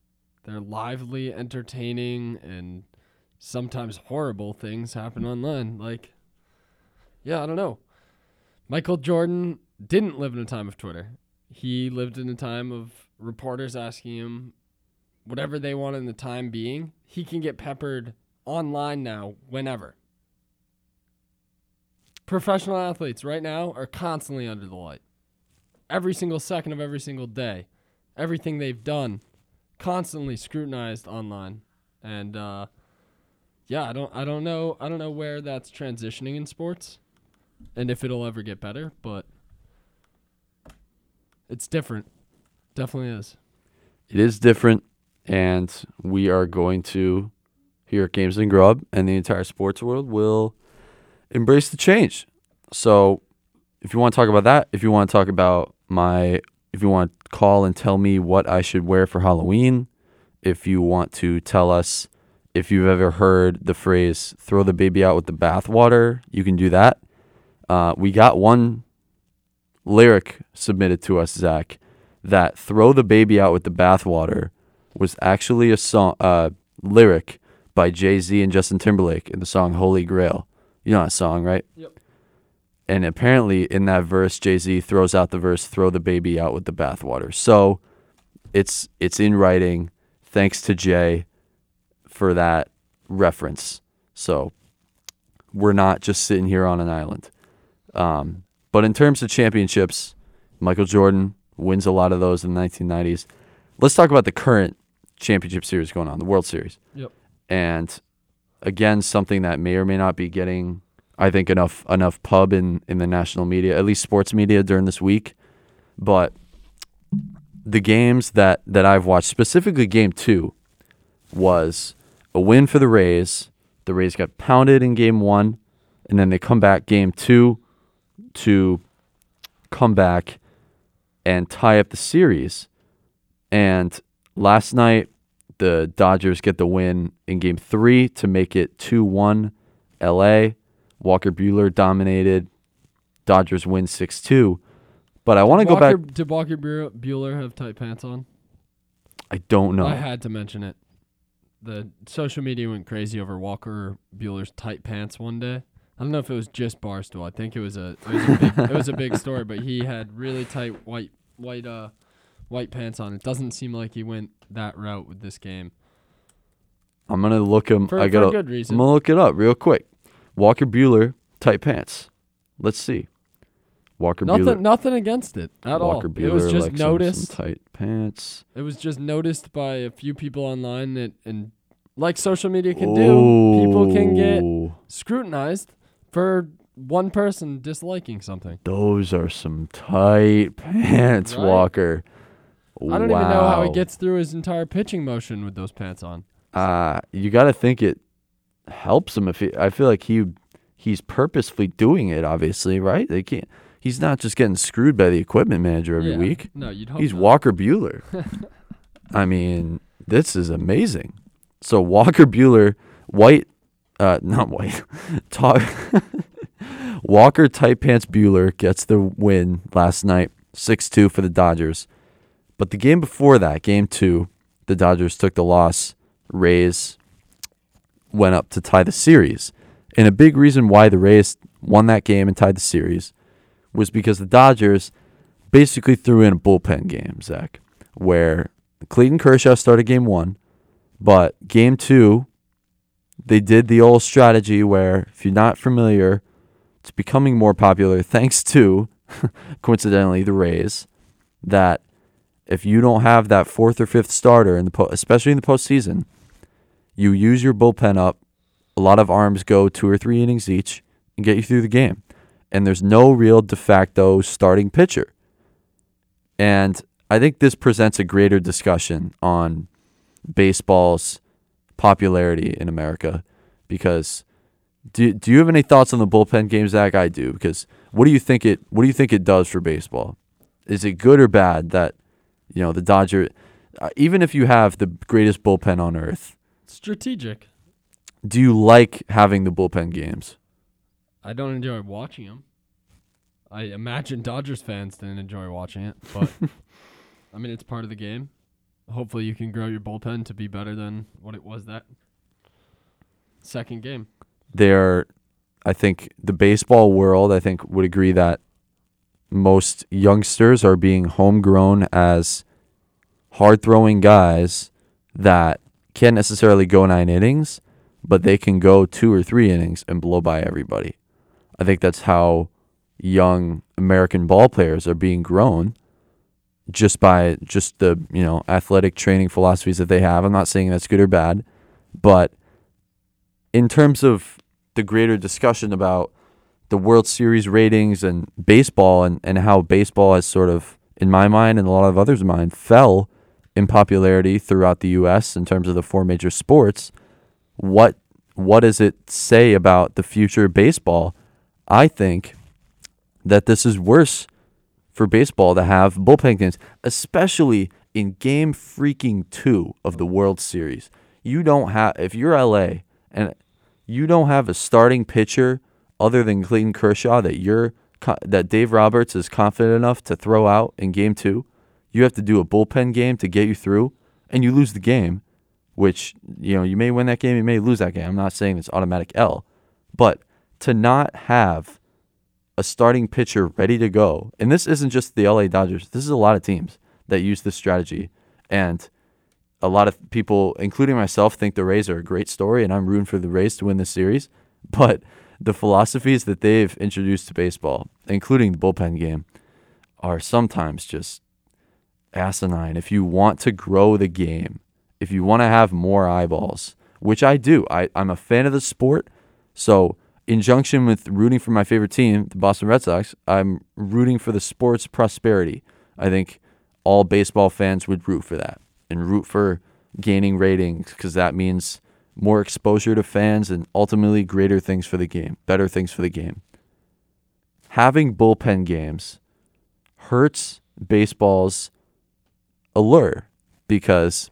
they're lively, entertaining, and sometimes horrible things happen online. Like, yeah, I don't know. Michael Jordan didn't live in a time of Twitter. He lived in a time of reporters asking him whatever they want in the time being. He can get peppered online now whenever. Professional athletes right now are constantly under the light. Every single second of every single day. Everything they've done constantly scrutinized online. And uh yeah, I don't I don't know I don't know where that's transitioning in sports and if it'll ever get better, but it's different. Definitely is. It is different, and we are going to here at Games and Grub and the entire sports world will embrace the change. So, if you want to talk about that, if you want to talk about my, if you want to call and tell me what I should wear for Halloween, if you want to tell us if you've ever heard the phrase "throw the baby out with the bathwater," you can do that. Uh, we got one lyric submitted to us, Zack, that "throw the baby out with the bathwater" was actually a song, uh, lyric by Jay Z and Justin Timberlake in the song "Holy Grail." You know that song, right? Yep. And apparently, in that verse, Jay Z throws out the verse "throw the baby out with the bathwater." So, it's it's in writing. Thanks to Jay for that reference. So, we're not just sitting here on an island. Um, but in terms of championships, Michael Jordan wins a lot of those in the 1990s. Let's talk about the current championship series going on, the World Series. Yep. And again, something that may or may not be getting, I think, enough enough pub in in the national media, at least sports media during this week. But the games that that I've watched, specifically Game Two, was a win for the Rays. The Rays got pounded in Game One, and then they come back Game Two to come back and tie up the series. And last night, the Dodgers get the win in game three to make it 2 1 LA. Walker Buehler dominated. Dodgers win 6 2. But I want to go back. Did Walker Buehler have tight pants on? I don't know. I had to mention it. The social media went crazy over Walker Buehler's tight pants one day. I don't know if it was just Barstool. I think it was a it was a big, it was a big story, but he had really tight white white uh white pants on. It doesn't seem like he went that route with this game. I'm gonna look him. For- I gotta. good reason. I'm gonna look it up real quick. Walker Buehler tight pants. Let's see. Walker Nothing Buehler. nothing against it at Walker all. Buehler it was just likes some- some noticed. tight pants. It was just noticed by a few people online that and like social media can do, people can get scrutinized for one person disliking something. Those are some tight pants, Right? Walker. I don't even know how he Wow. gets through his entire pitching motion with those pants on. uh, you got to think it helps him if he, I feel like he he's purposefully doing it obviously right they can't he's not just getting screwed by the equipment manager every Yeah. week No, you'd hope he's not. Walker Buehler I mean this is amazing so Walker Buehler white uh not white talk Walker tight pants Buehler gets the win last night 6-2 for the Dodgers but the game before that game 2 the Dodgers took the loss Rays went up to tie the series. And a big reason why the Rays won that game and tied the series was because the Dodgers basically threw in a bullpen game, Zack, where Clayton Kershaw started game one, but game two, they did the old strategy where, if you're not familiar, it's becoming more popular thanks to, coincidentally, the Rays, that if you don't have that fourth or fifth starter in the po- especially in the postseason, you use your bullpen up. A lot of arms go two or three innings each and get you through the game. And there's no real de facto starting pitcher. And I think this presents a greater discussion on baseball's popularity in America because do, do you have any thoughts on the bullpen game, Zack? I do because what do you think it what do you think it does for baseball? Is it good or bad that you know the Dodger, uh, even if you have the greatest bullpen on earth, Strategic. do you like having the bullpen games? I don't enjoy watching them. I imagine Dodgers fans didn't enjoy watching it, but I mean it's part of the game. Hopefully you can grow your bullpen to be better than what it was that second game. They're, I think the baseball world, I think would agree that most youngsters are being homegrown as hard throwing guys that can't necessarily go nine innings, but they can go two or three innings and blow by everybody. I think that's how young American ball players are being grown just by just the, you know, athletic training philosophies that they have. I'm not saying that's good or bad, but in terms of the greater discussion about the World Series ratings and baseball and, and how baseball has sort of, in my mind and a lot of others' mind, fell in popularity throughout the U.S. in terms of the four major sports. What what does it say about the future of baseball? I think that this is worse for baseball to have bullpen games, especially in game freaking two of the World Series. You don't have if you're LA and you don't have a starting pitcher other than Clayton Kershaw that you're that Dave Roberts is confident enough to throw out in game 2. You have to do a bullpen game to get you through and you lose the game, which you know, you may win that game, you may lose that game. I'm not saying it's automatic L, but to not have a starting pitcher ready to go. And this isn't just the LA Dodgers. This is a lot of teams that use this strategy. And a lot of people, including myself, think the Rays are a great story, and I'm rooting for the Rays to win this series. But the philosophies that they've introduced to baseball, including the bullpen game, are sometimes just asinine. If you want to grow the game, if you want to have more eyeballs, which I do, I, I'm a fan of the sport. So, in junction with rooting for my favorite team, the Boston Red Sox, I'm rooting for the sport's prosperity. I think all baseball fans would root for that and root for gaining ratings because that means more exposure to fans and ultimately greater things for the game, better things for the game. Having bullpen games hurts baseball's allure because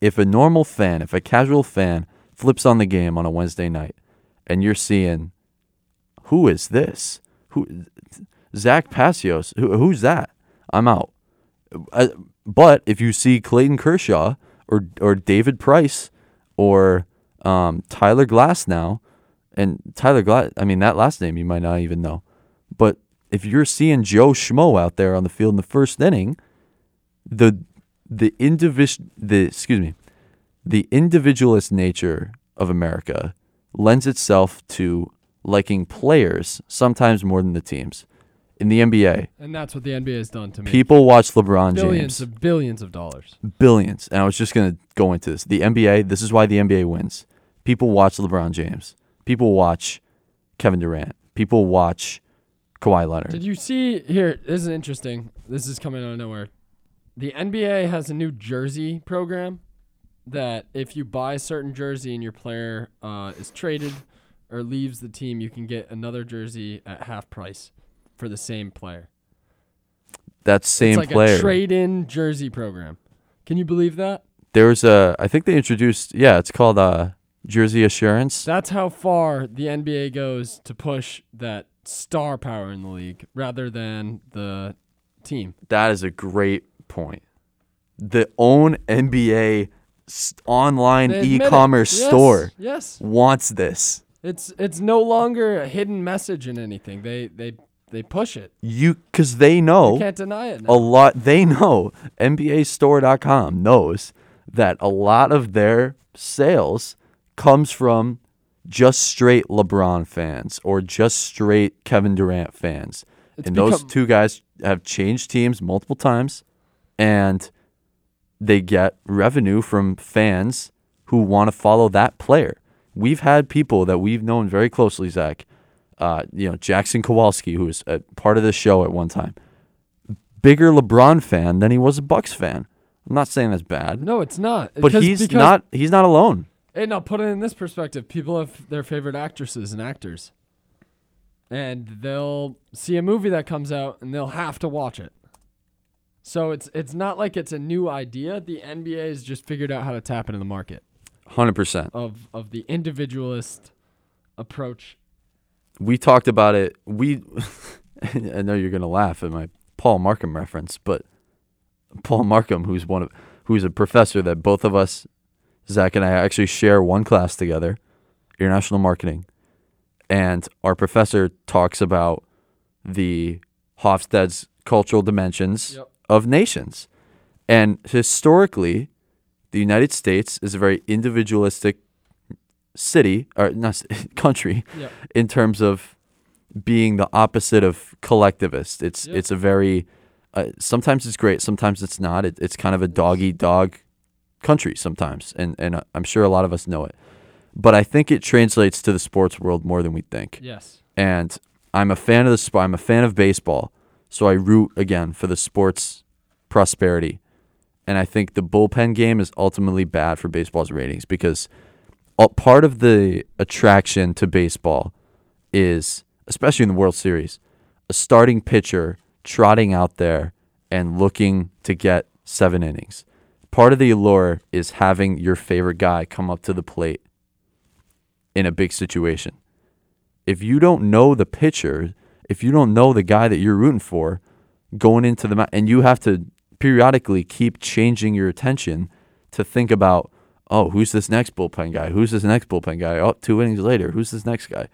if a normal fan, if a casual fan flips on the game on a Wednesday night and you're seeing who is this? Who Zach Passios? Who, who's that? I'm out. Uh, but if you see Clayton Kershaw or or David Price or um, Tyler Glasnow, and Tyler Glass, I mean that last name you might not even know, but if you're seeing Joe Schmo out there on the field in the first inning, the the individual the excuse me, the individualist nature of America lends itself to liking players sometimes more than the teams. In the NBA, And that's what the NBA has done to me. people watch LeBron billions James of billions of dollars. billions. And I was just going to go into this. The NBA, this is why the NBA wins. People watch LeBron James. People watch Kevin Durant. People watch Kawhi Leonard. Did you see here? This is interesting. This is coming out of nowhere. The NBA has a new jersey program that if you buy a certain jersey and your player uh, is traded or leaves the team, you can get another jersey at half price for the same player. that same it's like player. a trade-in jersey program. Can you believe that? there was a, I think they introduced, yeah, it's called uh, Jersey Assurance. That's how far the NBA goes to push that star power in the league rather than the team. That is a great point. The own NBA online They admit it. e-commerce Yes, store yes. wants this. It's it's no longer a hidden message in anything. They they they push it. You because they know You can't deny it. a lot. They know NBAStore.com knows that a lot of their sales comes from just straight LeBron fans or just straight Kevin Durant fans, It's and those two guys have changed teams multiple times, and they get revenue from fans who want to follow that player. We've had people that we've known very closely, Zack. Uh, you know, Jackson Kowalski, who was a part of the show at one time, bigger LeBron fan than he was a Bucks fan. I'm not saying that's bad, No, it's not. but Because- he's because- not. He's not alone. Hey, now put it in this perspective. People have their favorite actresses and actors, and they'll see a movie that comes out and they'll have to watch it. So it's it's not like it's a new idea. The NBA has just figured out how to tap into the market Hundred percent. of of the individualist approach. We talked about it. We. I know you're gonna laugh at my Paul Markham reference, but Paul Markham, who's one of who's a professor that both of us, Zach and I, actually share one class together, international marketing, and our professor talks about the Hofstede's cultural dimensions Yep. of nations, and historically, the United States is a very individualistic city or not country Yep. in terms of being the opposite of collectivist. It's Yep. it's a very uh, sometimes it's great, sometimes it's not. It, it's kind of a dog eat dog country sometimes, and and uh, I'm sure a lot of us know it. But I think it translates to the sports world more than we think. Yes. And I'm a fan of the sport. I'm a fan of baseball, so I root again for the sports prosperity. And I think the bullpen game is ultimately bad for baseball's ratings because a part of the attraction to baseball is, especially in the World Series, a starting pitcher trotting out there and looking to get seven innings. Part of the allure is having your favorite guy come up to the plate in a big situation. If you don't know the pitcher, if you don't know the guy that you're rooting for going into the and you have to periodically keep changing your attention to think about, oh, who's this next bullpen guy? Who's this next bullpen guy? Oh, two innings later, who's this next guy?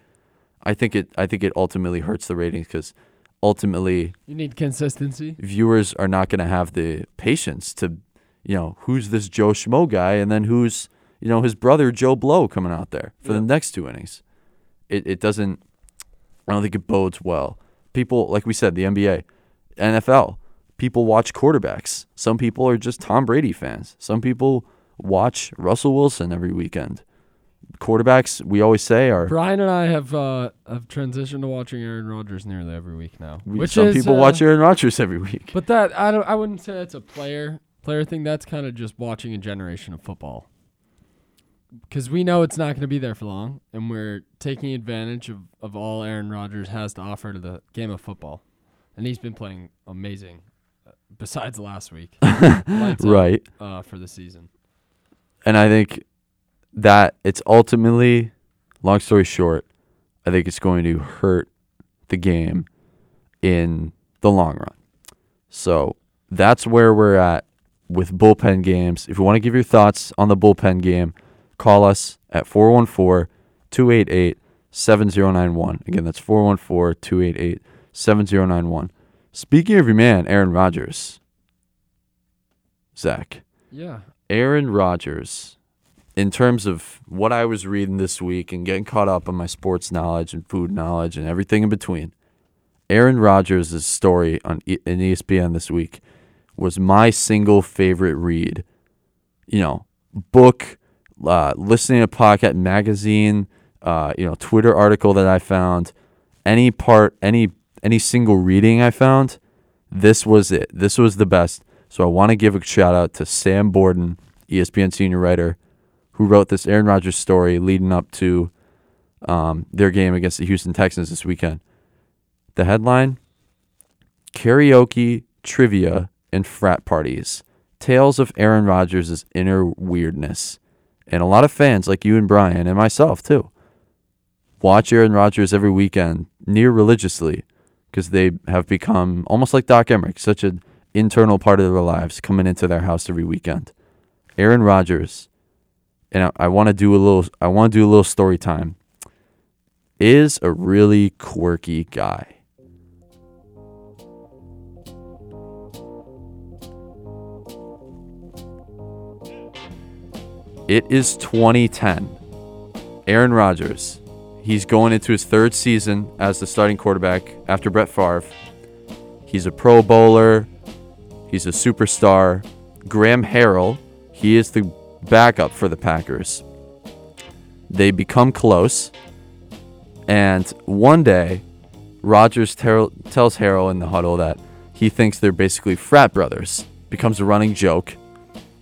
I think it I think it ultimately hurts the ratings because ultimately You need consistency. viewers are not going to have the patience to, you know, who's this Joe Schmo guy, and then who's you know his brother Joe Blow coming out there for the next two innings. It it doesn't. I don't think it bodes well. People like we said, the NBA, NFL, people watch quarterbacks. Some people are just Tom Brady fans. Some people watch Russell Wilson every weekend. Quarterbacks, we always say, are Brian and I have uh, have transitioned to watching Aaron Rodgers nearly every week now. we- which some is, people uh, watch Aaron Rodgers every week. But that I don't. I wouldn't say that's a player player thing. That's kind of just watching a generation of football. Because we know it's not going to be there for long, and we're taking advantage of, of all Aaron Rodgers has to offer to the game of football, and he's been playing amazing. uh, Besides last week, Right. uh, for the season. And I think that it's ultimately, long story short, I think it's going to hurt the game in the long run. So that's where we're at with bullpen games. If you want to give your thoughts on the bullpen game, call us at 414 288 7091. Again, that's 414 288 7091. Speaking of your man, Aaron Rodgers, Zack. Yeah. Aaron Rodgers, in terms of what I was reading this week and getting caught up on my sports knowledge and food knowledge and everything in between, Aaron Rodgers' story on in ESPN this week was my single favorite read. You know, book, uh, listening to podcast, magazine, uh, you know, Twitter article that I found, any part, any any single reading I found, this was it. This was the best. So I want to give a shout out to Sam Borden, ESPN senior writer, who wrote this Aaron Rodgers story leading up to um, their game against the Houston Texans this weekend. The headline Karaoke, Trivia, and Frat Parties Tales of Aaron Rodgers' Inner Weirdness. And a lot of fans, like you and Brian, and myself too, watch Aaron Rodgers every weekend near religiously because they have become almost like Doc Emrick, such an internal part of their lives coming into their house every weekend. Aaron Rodgers, and I, I want to do a little. I want to do a little story time. Is a really quirky guy. It is 2010. Aaron Rodgers. He's going into his third season as the starting quarterback after Brett Favre. He's a Pro Bowler. He's a superstar. Graham Harrell, he is the backup for the Packers. They become close. And one day, Rodgers ter- tells Harrell in the huddle that he thinks they're basically frat brothers. Becomes a running joke.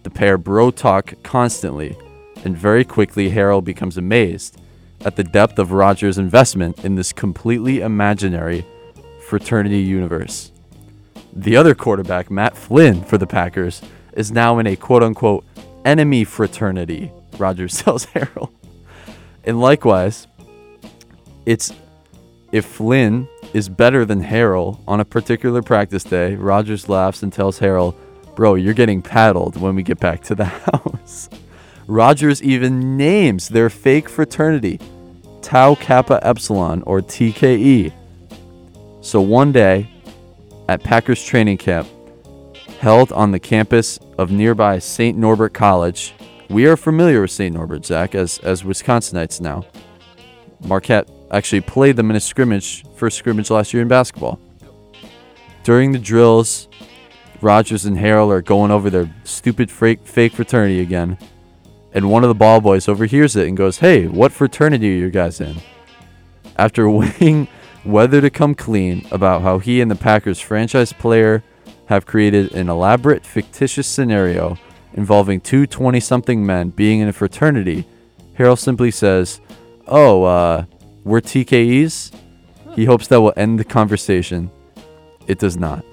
The pair bro talk constantly, and very quickly Harrell becomes amazed at the depth of Rodgers' investment in this completely imaginary fraternity universe. The other quarterback, Matt Flynn for the Packers, is now in a quote unquote enemy fraternity, Rodgers tells Harrell. And likewise, it's if Flynn is better than Harrell on a particular practice day, Rodgers laughs and tells Harrell, Bro, you're getting paddled when we get back to the house. Rodgers even names their fake fraternity Tau Kappa Epsilon or TKE. So one day at Packers training camp, held on the campus of nearby St. Norbert College, we are familiar with St. Norbert, Zack, as, as Wisconsinites now. Marquette actually played them in a scrimmage, first scrimmage last year in basketball. During the drills, Rodgers and Harrell are going over their stupid fake, fake fraternity again. And one of the ball boys overhears it and goes, Hey, what fraternity are you guys in? After weighing whether to come clean about how he and the Packers franchise player have created an elaborate fictitious scenario involving two 20 something men being in a fraternity, Harrell simply says, Oh, uh, we're TKEs? He hopes that will end the conversation. It does not.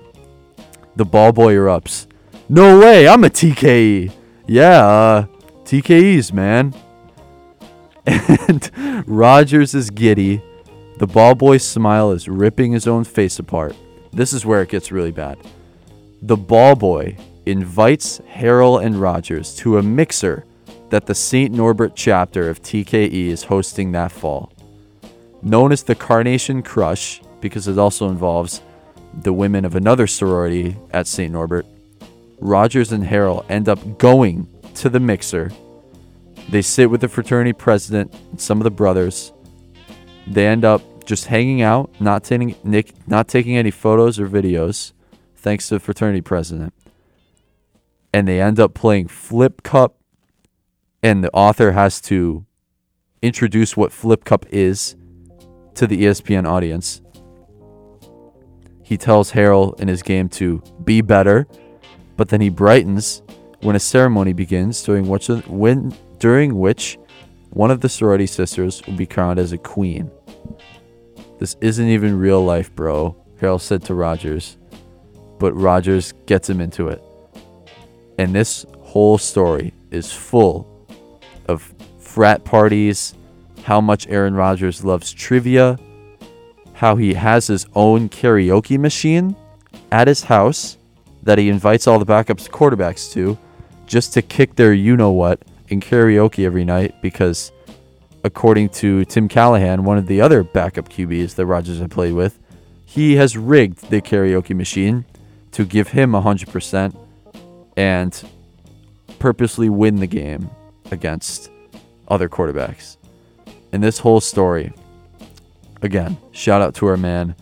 The ball boy erupts. No way, I'm a TKE. Yeah, uh, TKEs, man. And Rodgers is giddy. The ball boy's smile is ripping his own face apart. This is where it gets really bad. The ball boy invites Harrell and Rodgers to a mixer that the St. Norbert chapter of TKE is hosting that fall. Known as the Carnation Crush, because it also involves the women of another sorority at St. Norbert, Rodgers and Harrell end up going to the mixer. They sit with the fraternity president and some of the brothers. They end up just hanging out, not taking Nick, not taking any photos or videos, thanks to the fraternity president. And they end up playing Flip Cup, and the author has to introduce what Flip Cup is to the ESPN audience. He tells Harrell in his game to be better, but then he brightens when a ceremony begins during which when during which one of the sorority sisters will be crowned as a queen. This isn't even real life, bro, Harrell said to Rodgers. But Rodgers gets him into it. And this whole story is full of frat parties, how much Aaron Rodgers loves trivia, how he has his own karaoke machine at his house that he invites all the backups quarterbacks to just to kick their you know what in karaoke every night because according to Tim Callahan, one of the other backup QBs that Rodgers had played with, he has rigged the karaoke machine to give him 100% and purposely win the game against other quarterbacks. And this whole story, again, shout out to our man,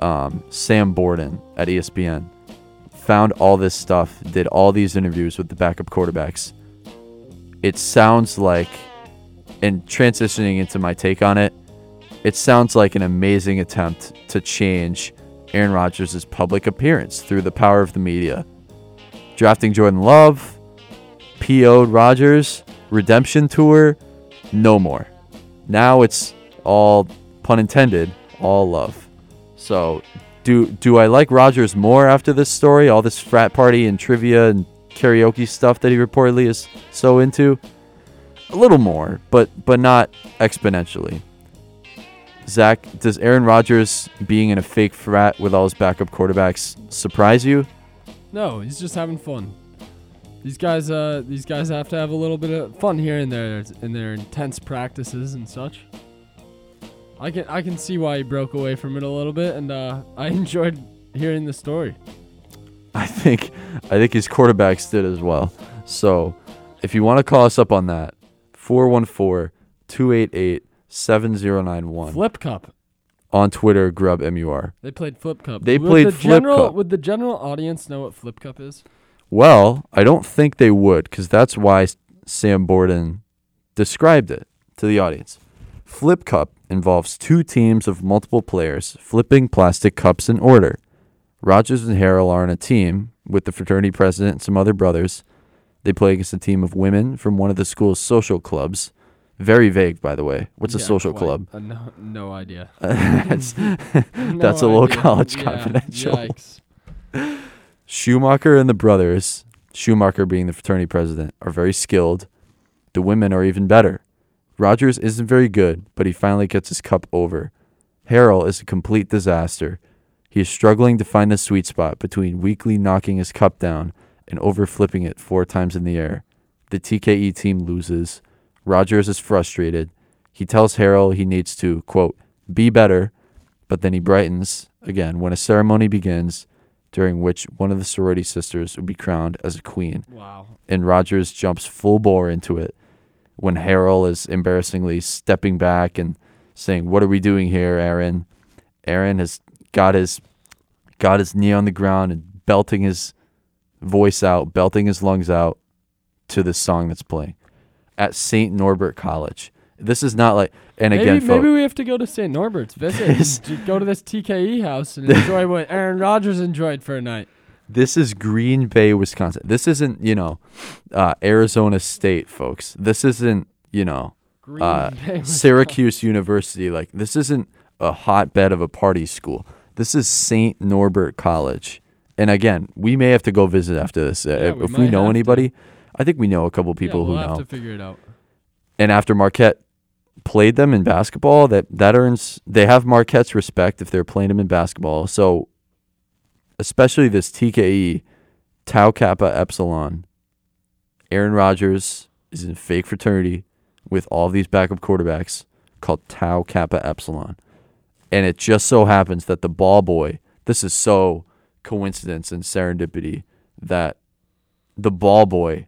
um, Sam Borden at ESPN. Found all this stuff, did all these interviews with the backup quarterbacks. It sounds like, and transitioning into my take on it, it sounds like an amazing attempt to change Aaron Rodgers' public appearance through the power of the media. Drafting Jordan Love, PO'd Rodgers, redemption tour, no more. Now it's all pun intended, all love. So, do do I like Rodgers more after this story? All this frat party and trivia and karaoke stuff that he reportedly is so into? A little more, but but not exponentially. Zack, does Aaron Rodgers being in a fake frat with all his backup quarterbacks surprise you? No, he's just having fun. These guys, uh, these guys have to have a little bit of fun here and there in their intense practices and such. I can, I can see why he broke away from it a little bit, and uh, I enjoyed hearing the story. I think I think his quarterbacks did as well. So, if you want to call us up on that, 414-288-7091. Flip Cup. On Twitter, Grub MUR. They played Flip Cup. They Would played the Flip general, Cup. Would the general audience know what Flip Cup is? Well, I don't think they would, because that's why Sam Borden described it to the audience. Flip Cup involves two teams of multiple players flipping plastic cups in order. Rodgers and Harrell are on a team with the fraternity president and some other brothers. They play against a team of women from one of the school's social clubs. Very vague, by the way. What's a Yeah, social quite. club? Uh, no, no idea. that's that's a little idea. college Yeah, confidential. yikes. Schumacher and the brothers, Schumacher being the fraternity president, are very skilled. The women are even better. Rodgers isn't very good, but he finally gets his cup over. Harrell is a complete disaster. He is struggling to find the sweet spot between weakly knocking his cup down and over flipping it four times in the air. The TKE team loses. Rodgers is frustrated. He tells Harrell he needs to, quote, be better, but then he brightens again when a ceremony begins during which one of the sorority sisters will be crowned as a queen. Wow. And Rodgers jumps full bore into it when Harrell is embarrassingly stepping back and saying, What are we doing here, Aaron? Aaron has got his got his knee on the ground and belting his voice out, belting his lungs out to this song that's playing at St. Norbert College. This is not like and maybe, again folks, maybe we have to go to St. Norbert's, visit, and go to this TKE house and enjoy what Aaron Rodgers enjoyed for a night. This is Green Bay, Wisconsin. This isn't, you know, uh, Arizona State, folks. This isn't, you know, Green uh, Syracuse University. Like, this isn't a hotbed of a party school. This is St. Norbert College. And again, we may have to go visit after this. Uh, Yeah, if we if we might know have to. anybody, I think we know a couple people yeah, we'll who have know. to figure it out. and after Marquette played them in basketball, that that earns they have Marquette's respect if they're playing them in basketball. So, especially this TKE, Tau Kappa Epsilon. Aaron Rodgers is in fake fraternity with all these backup quarterbacks called Tau Kappa Epsilon, and it just so happens that the ball boy. This is so coincidence and serendipity that the ball boy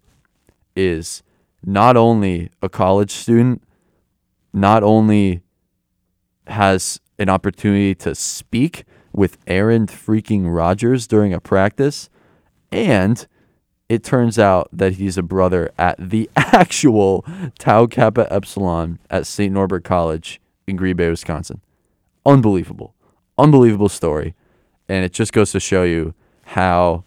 is not only a college student, not only has an opportunity to speak, with Aaron freaking Rodgers during a practice, and it turns out that he's a brother at the actual Tau Kappa Epsilon at St. Norbert College in Green Bay, Wisconsin. Unbelievable. Unbelievable story. And it just goes to show you how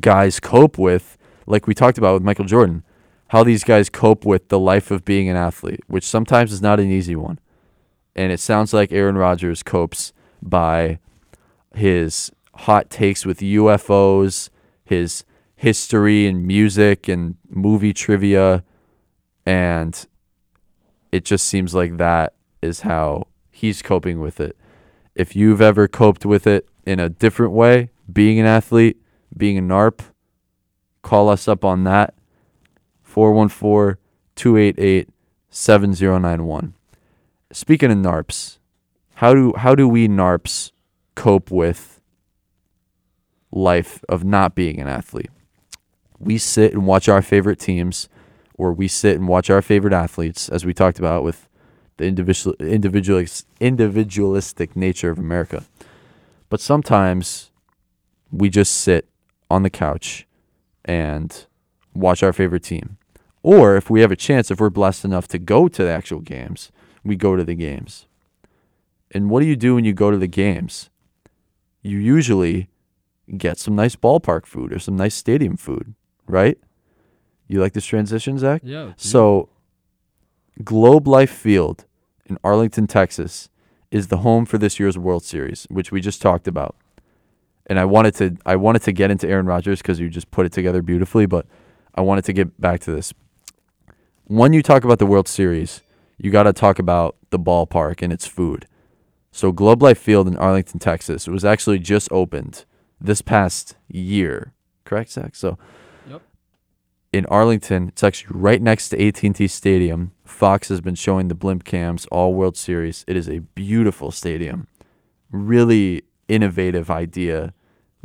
guys cope with, like we talked about with Michael Jordan, how these guys cope with the life of being an athlete, which sometimes is not an easy one. And it sounds like Aaron Rodgers copes by his hot takes with UFOs, his history and music and movie trivia, and it just seems like that is how he's coping with it. If you've ever coped with it in a different way, being an athlete, being a NARP, call us up on that. 414 288 7091. Speaking of NARPs, how do how do we NARPs cope with life of not being an athlete? We sit and watch our favorite teams, or we sit and watch our favorite athletes, as we talked about with the individual individualist, individualistic nature of America. But sometimes we just sit on the couch and watch our favorite team. Or if we have a chance, if we're blessed enough to go to the actual games, we go to the games. And what do you do when you go to the games? You usually get some nice ballpark food or some nice stadium food, right? You like this transition, Zack? Yeah, So, Globe Life Field in Arlington, Texas, is the home for this year's World Series, which we just talked about. And I wanted to I wanted to get into Aaron Rodgers because you just put it together beautifully, but I wanted to get back to this. When you talk about the World Series, you got to talk about the ballpark and its food. So Globe Life Field in Arlington, Texas, it was actually just opened this past year, correct, Zack? So. In Arlington, it's actually right next to AT&T Stadium. Fox has been showing the blimp cams all World Series. It is a beautiful stadium. Really innovative idea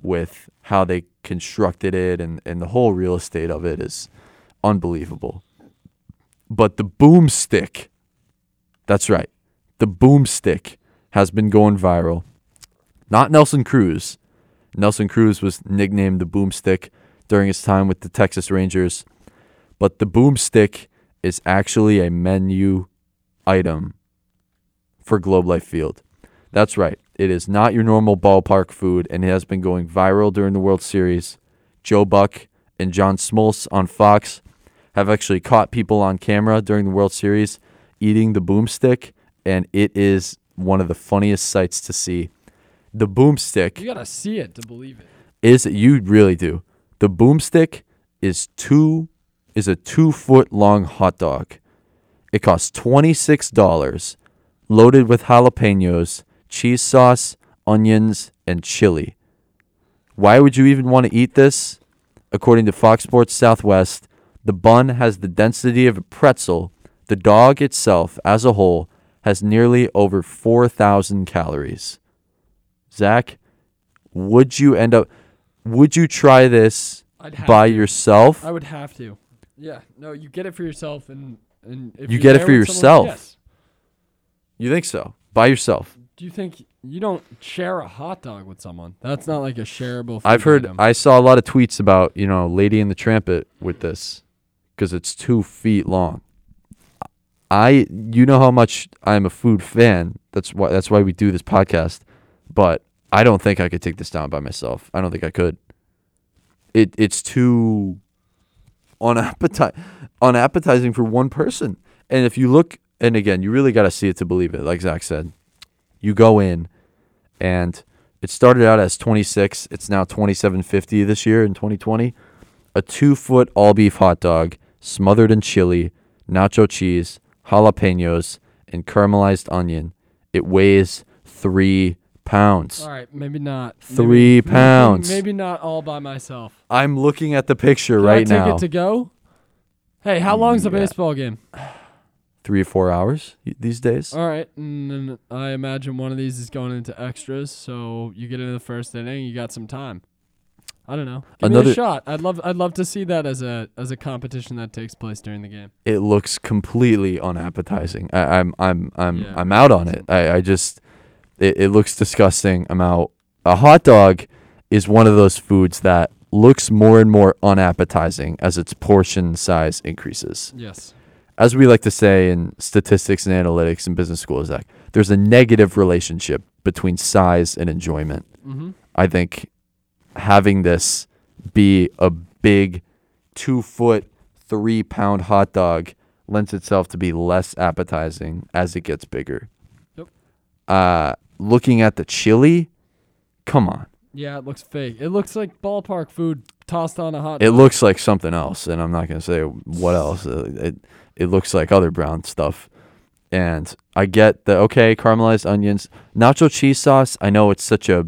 with how they constructed it and, and the whole real estate of it is unbelievable. But the boomstick, that's right, the boomstick has been going viral. Not Nelson Cruz. Nelson Cruz was nicknamed the boomstick during his time with the Texas Rangers. But the boomstick is actually a menu item for Globe Life Field. That's right. It is not your normal ballpark food, and it has been going viral during the World Series. Joe Buck and John Smoltz on Fox have actually caught people on camera during the World Series eating the boomstick, and it is one of the funniest sights to see. The boomstick You gotta see it to believe it. is you really do. The boomstick is two is a two foot long hot dog. It costs twenty six dollars, loaded with jalapenos, cheese sauce, onions, and chili. Why would you even want to eat this? According to Fox Sports Southwest, the bun has the density of a pretzel. The dog itself, as a whole, has nearly over 4,000 calories. Zack, would you end up, would you try this by to. yourself? I would have to. Yeah. No, you get it for yourself, and and if You get it for with someone- yourself? yes. You think so? By yourself? Do you think you don't share a hot dog with someone? That's not like a shareable. Food I've heard, item. I saw a lot of tweets about, you know, Lady in the Trampet with this because it's two feet long. I, you know how much I'm a food fan. That's why, that's why we do this podcast. But I don't think I could take this down by myself. I don't think I could. It, it's too unappeti- unappetizing for one person. And if you look, and again, you really got to see it to believe it. Like Zack said, you go in, and it started out as 26. It's now 27.50 this year in 2020. A two foot all beef hot dog smothered in chili, nacho cheese, jalapenos, and caramelized onion. It weighs three pounds. All right, maybe not. Three maybe, pounds. Maybe not all by myself. I'm looking at the picture Can right I take it to go? Hey, how mm, long's a Yeah. baseball game? Three or four hours these days. All right, and then I imagine one of these is going into extras, so you get into the first inning, you got some time. I don't know. Give me Another- a shot. I'd love I'd love to see that as a as a competition that takes place during the game. it looks completely unappetizing. I, I'm I'm I'm Yeah. I'm out on it. I, I just It, it looks disgusting. I'm out. A hot dog is one of those foods that looks more and more unappetizing as its portion size increases. Yes. As we like to say in statistics and analytics in business school, Zack, there's a negative relationship between size and enjoyment. Mhm. I think having this be a big two foot, three pound hot dog lends itself to be less appetizing as it gets bigger. Yep. Uh, looking at the chili, come on. Yeah, it looks fake. It looks like ballpark food tossed on a hot dog. It looks like something else, and I'm not gonna say what else. Uh, It it looks like other brown stuff, and I get the okay caramelized onions, nacho cheese sauce. I know it's such a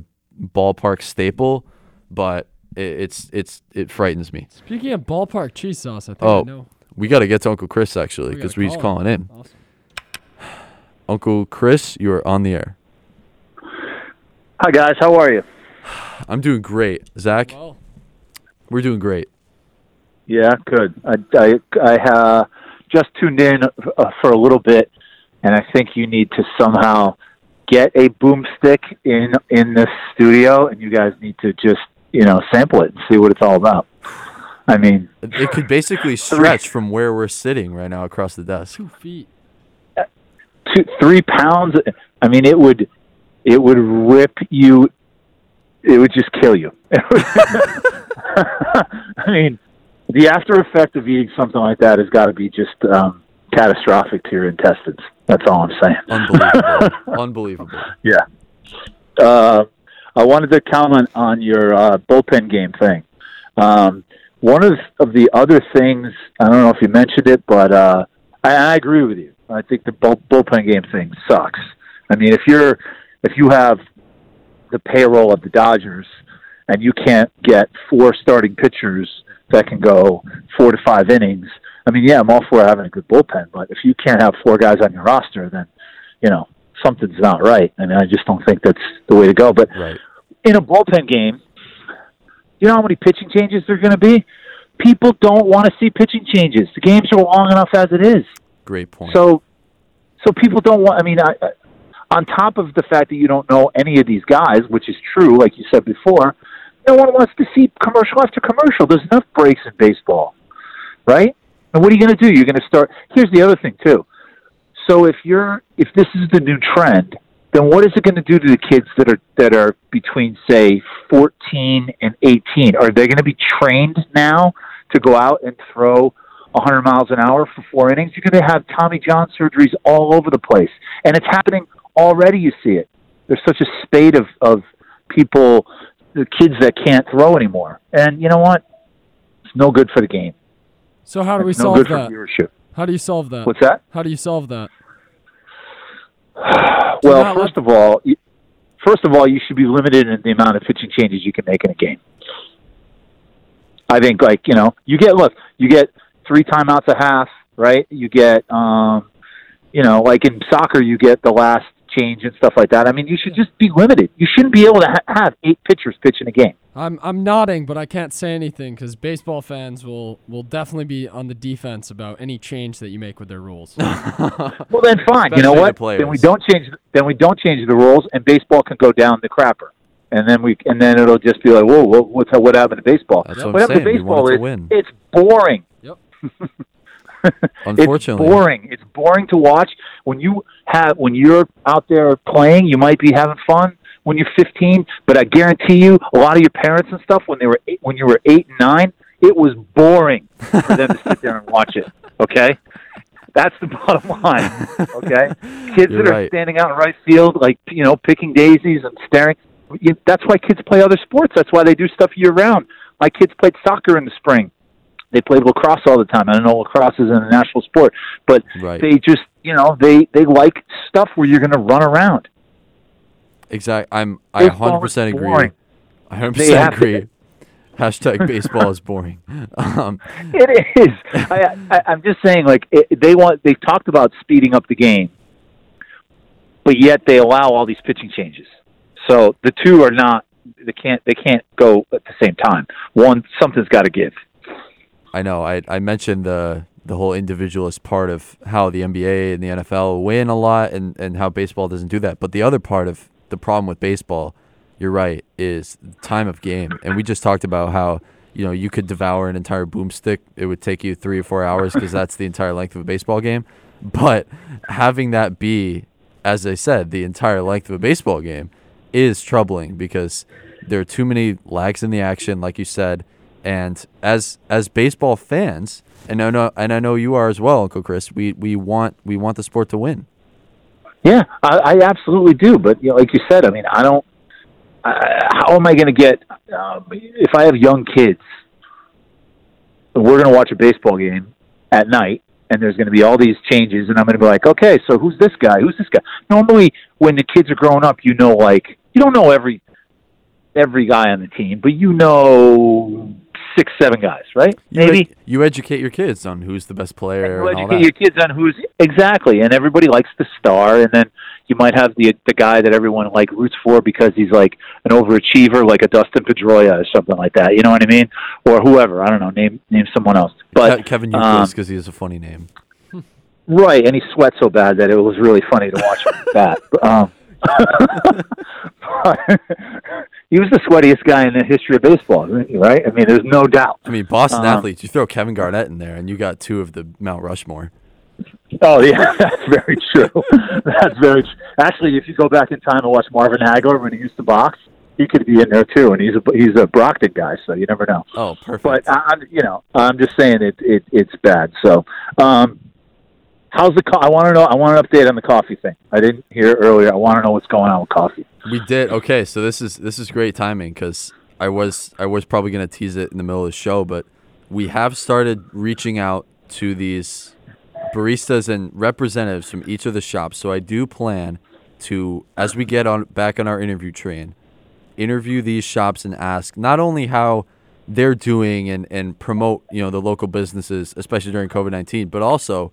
ballpark staple, but it, it's it's it frightens me. Speaking of ballpark cheese sauce, I think I Oh, know. we got to get to Uncle Chris actually We because he's call him. calling in. Awesome. Uncle Chris, you are on the air. Hi guys, how are you? I'm doing great, Zack. Well, We're doing great. Yeah, good. I I, I uh, just tuned in uh, for a little bit, and I think you need to somehow get a boomstick in in this studio, and you guys need to just you know sample it and see what it's all about. I mean, It could basically stretch from where we're sitting right now across the desk. two feet. two, three pounds. I mean, it would it would rip you. It would just kill you. I mean, the after effect of eating something like that has got to be just um, catastrophic to your intestines. That's all I'm saying. Unbelievable. Unbelievable. Yeah. Uh, I wanted to comment on your uh, bullpen game thing. Um, one of, of the other things, I don't know if you mentioned it, but uh, I, I agree with you. I think the bull, bullpen game thing sucks. I mean, if you're if you have the payroll of the Dodgers and you can't get four starting pitchers that can go four to five innings, I mean, yeah, I'm all for having a good bullpen, but if you can't have four guys on your roster, then you know something's not right. I mean, I just don't think that's the way to go. But Right. in a bullpen game, you know how many pitching changes there are going to be? People don't want to see pitching changes. The games are long enough as it is. Great point. So, so people don't want. I mean, I, I, on top of the fact that you don't know any of these guys, which is true, like you said before, no one wants to see commercial after commercial. There's enough breaks in baseball, right? And what are you going to do? You're going to start. Here's the other thing too. So if you're if this is the new trend, then what is it going to do to the kids that are that are between say 14 and 18? Are they going to be trained now to go out and throw 100 miles an hour for four innings? You're going to have Tommy John surgeries all over the place, and it's happening already. You see it. There's such a spate of of people, the kids that can't throw anymore, and you know what? It's no good for the game. So how do we It's no solve good for that? viewership. How do you solve that? What's that? How do you solve that? Well, first of all, you- first of all, you should be limited in the amount of pitching changes you can make in a game. I think, like you know, you get look, you get three timeouts a half, right? You get, um, you know, like in soccer, you get the last change and stuff like that. I mean, you should just be limited. You shouldn't be able to ha- have eight pitchers pitch in a game. I'm I'm nodding, but I can't say anything because baseball fans will will definitely be on the defense about any change that you make with their rules. Well, then fine. you know Especially the what? players. Then we don't change. Then we don't change the rules, and baseball can go down the crapper. And then we, and then it'll just be like, whoa, what, what's what happened to baseball? That's what I'm what happened saying. to baseball it to is win. it's boring. Yep. Unfortunately. it's boring. It's boring to watch. When you have, when you're out there playing, you might be having fun when you're 15. But I guarantee you, a lot of your parents and stuff, when they were eight, when you were eight and nine, it was boring for them to sit there and watch it. Okay. That's the bottom line. Okay, kids You're that are right. standing out in right field, like you know, picking daisies and staring. You, that's why kids play other sports. That's why they do stuff year round. My kids played soccer in the spring. They played lacrosse all the time. I don't know lacrosse is a national sport, but Right. they just you know they they like stuff where you're going to run around. Exactly. I'm. I Baseball 100 is percent agree. I 100 They percent to- agree. Hashtag baseball is boring. Um, It is. I, I, I'm just saying, like it, they want. They've talked about speeding up the game, but yet they allow all these pitching changes. So the two are not. They can't. They can't go at the same time. One something's got to give. I know. I I mentioned the the whole individualist part of how the NBA and the NFL win a lot, and and how baseball doesn't do that. But the other part of the problem with baseball, you're right, is time of game. And we just talked about how you know you could devour an entire boomstick. It would take you three or four hours because that's the entire length of a baseball game. But having that be, as I said, the entire length of a baseball game is troubling because there are too many lags in the action, like you said. And as as baseball fans, and I know and I know you are as well, Uncle Chris. We we want we want the sport to win. Yeah, I, I absolutely do. But you know, like you said, I mean, I don't. How am I going to get um, if I have young kids? We're going to watch a baseball game at night, and there's going to be all these changes, and I'm going to be like, okay, so who's this guy? Who's this guy? Normally, when the kids are growing up, you know, like you don't know every every guy on the team, but you know six, seven guys, right? You Maybe. ed- you educate your kids on who's the best player you and all educate your kids on who's exactly, and everybody likes the star, and then you might have the the guy that everyone like roots for because he's like an overachiever, like a Dustin Pedroia or something like that. You know what I mean? Or whoever. I don't know. Name name someone else. But Kevin um, Youkilis because he has a funny name. Right, and he sweat so bad that it was really funny to watch him that. Um, he was the sweatiest guy in the history of baseball, right? I mean, there's no doubt. I mean, Boston Um, athletes. You throw Kevin Garnett in there, and you got two of the Mount Rushmore. Oh yeah, that's very true. that's very tr- actually. If you go back in time and watch Marvin Hagler when he used to box, he could be in there too, and he's a he's a Brockton guy, so you never know. Oh, perfect. But I, I'm, you know, I'm just saying it, it it's bad. So, um, how's the? Co- I want to know. I want an update on the coffee thing. I didn't hear earlier. I want to know what's going on with coffee. We did okay. So this is this is great timing because I was I was probably gonna tease it in the middle of the show, but we have started reaching out to these baristas and representatives from each of the shops. So I do plan to, as we get on back on our interview train, interview these shops and ask not only how they're doing and, and promote you know the local businesses, especially during COVID nineteen, but also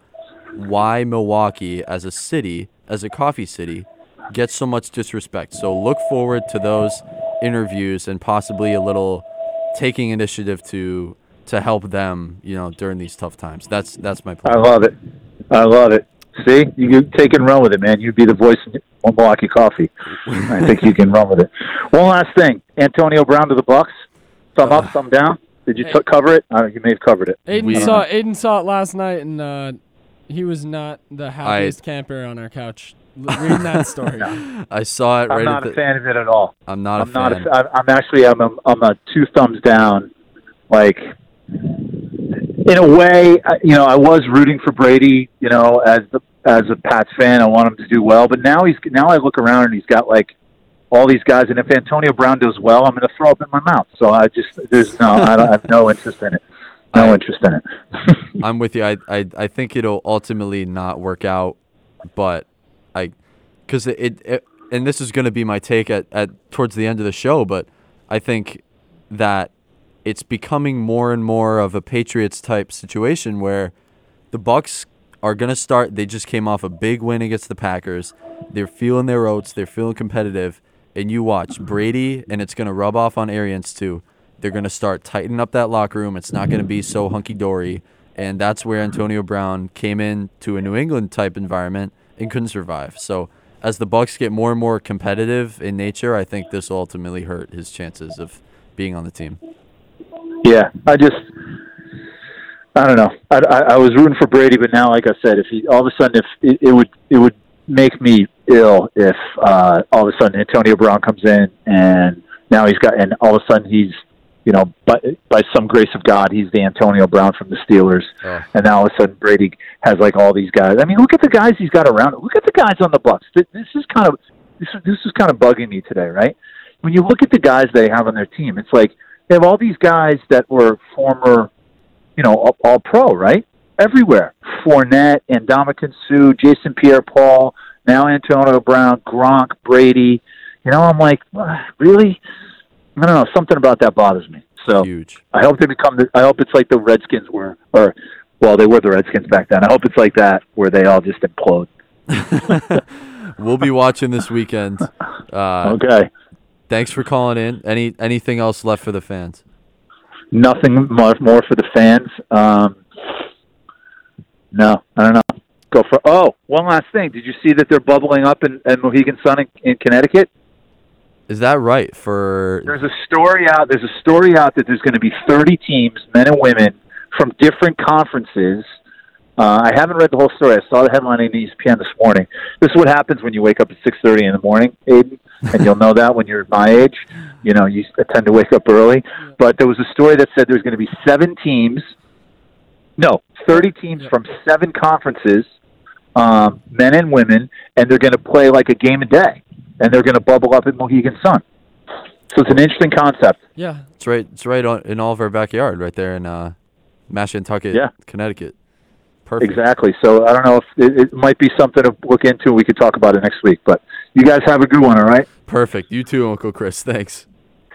why Milwaukee as a city, as a coffee city, gets so much disrespect. So look forward to those interviews and possibly a little taking initiative to to help them, you know, during these tough times. That's that's my plan. I love it. I love it. See, you take and run with it, man. You'd be the voice of Milwaukee coffee. I think you can run with it. One last thing: Antonio Brown to the Bucks. Thumb up, thumb down. Did you t- cover it? Uh, you may have covered it. Aidan I don't saw know. Aidan saw it last night, and uh, he was not the happiest camper on our couch reading that story. I saw it right I'm right not at a the, fan of it at all. I'm not I'm a not. fan. A, I'm I'm actually. I'm a, I'm a two thumbs down. Like, in a way, I- you know, I was rooting for Brady. You know, as the as a Pats fan, I want him to do well. But now he's now I look around and he's got like all these guys. And if Antonio Brown does well, I'm going to throw up in my mouth. So I just there's no. I, don't, I have no interest in it. No interest in it. I'm with you. I, I I think it'll ultimately not work out, but I, because it, it, it and this is going to be my take at, at towards the end of the show, but I think that it's becoming more and more of a Patriots type situation where the Bucks are going to start. They just came off a big win against the Packers. They're feeling their oats. They're feeling competitive, and you watch Brady, and it's going to rub off on Arians too. They're going to start tightening up that locker room. It's not going to be so hunky dory. And that's where Antonio Brown came in to a New England type environment and couldn't survive. So as the Bucks get more and more competitive in nature, I think this will ultimately hurt his chances of being on the team. Yeah, I just, I don't know. I, I, I was rooting for Brady, but now, like I said, if he all of a sudden, if it, it would, it would make me ill if uh, all of a sudden Antonio Brown comes in and now he's got, and all of a sudden he's, you know, by by some grace of God, he's the Antonio Brown from the Steelers, Oh. and now all of a sudden Brady has like all these guys. I mean, look at the guys he's got around. Look at the guys on the Bucks. This is kind of this is this is kind of bugging me today, right? When you look at the guys they have on their team, it's like they have all these guys that were former, you know, all, all pro, right? Everywhere. Fournette, and Sue, Jason Pierre-Paul, now Antonio Brown, Gronk, Brady. You know, I'm like, "Ah, really? I don't know. Something about that bothers me. So Huge. I hope they become. The, I hope it's like the Redskins were, or well, they were the Redskins back then. I hope it's like that where they all just implode. We'll be watching this weekend. Uh, Okay. Thanks for calling in. Any anything else left for the fans? Nothing more, more for the fans. Um, no, I don't know. Go for. Oh, one last thing. Did you see that they're bubbling up in, in Mohegan Sun in, in Connecticut? Is that right for There's a story out. There's a story out that there's going to be 30 teams, men and women, from different conferences. Uh, I haven't read the whole story. I saw the headline in ESPN this morning. This is what happens when you wake up at 6:30 in the morning, Aidan, and you'll know that when you're my age. You know, you tend to wake up early. But there was a story that said there's going to be seven teams. No, 30 teams from seven conferences, um, men and women, and they're going to play like a game a day, and they're going to bubble up at Mohegan Sun. So it's an interesting concept. Yeah. It's right. It's right on, in all of our backyard, right there in uh, Mashantucket, Yeah. Connecticut. Perfect. Exactly. So I don't know if it, it might be something to look into. We could talk about it next week. But you guys have a good one, all right? Perfect. You too, Uncle Chris. Thanks.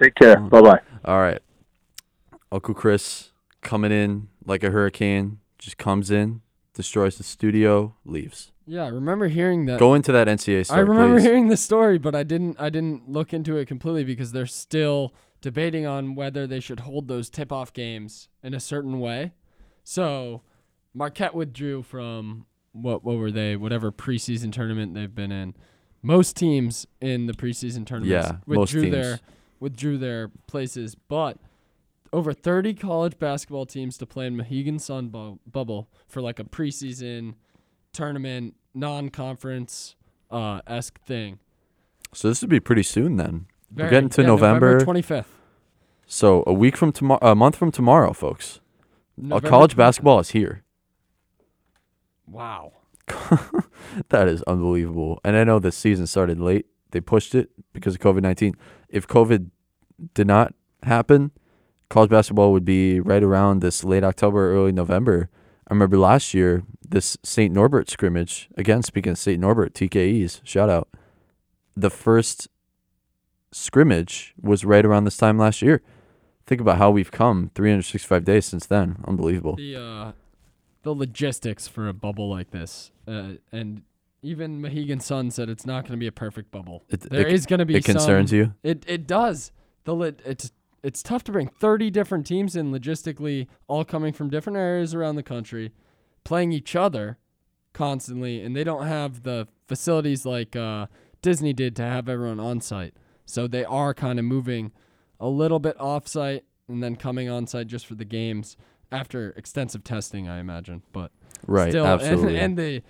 Take care. Bye bye. All right. Uncle Chris coming in like a hurricane, just comes in, destroys the studio, leaves. Yeah, I remember hearing that. Go into that NCAA story, I remember please. hearing the story, but I didn't. I didn't look into it completely because they're still debating on whether they should hold those tip-off games in a certain way. So, Marquette withdrew from what? What were they? Whatever preseason tournament they've been in. Most teams in the preseason tournaments Yeah, withdrew their withdrew their places, but over 30 college basketball teams to play in Mohegan Sun bu- bubble for like a preseason tournament, non-conference uh, esque thing. So this would be pretty soon then. We're getting to yeah, November. November 25th. So a week from tomorrow, a month from tomorrow, folks. Uh, college 25th. basketball is here. Wow. that is unbelievable. And I know the season started late. They pushed it because of COVID 19. If COVID did not happen, college basketball would be right around this late October, early November. I remember last year, this St. Norbert scrimmage, again, speaking of St. Norbert, TKEs, shout out. The first scrimmage was right around this time last year. Think about how we've come 365 days since then. Unbelievable. The uh, the logistics for a bubble like this, uh, and even Mohegan Sun said it's not going to be a perfect bubble. It- There it- is going to be. it concerns some- you? It it does. The lit. It's it's tough to bring 30 different teams in logistically, all coming from different areas around the country, playing each other constantly, and they don't have the facilities like uh, Disney did to have everyone on site. So they are kind of moving a little bit off site and then coming on site just for the games after extensive testing, I imagine. But Right, still, absolutely. And, and the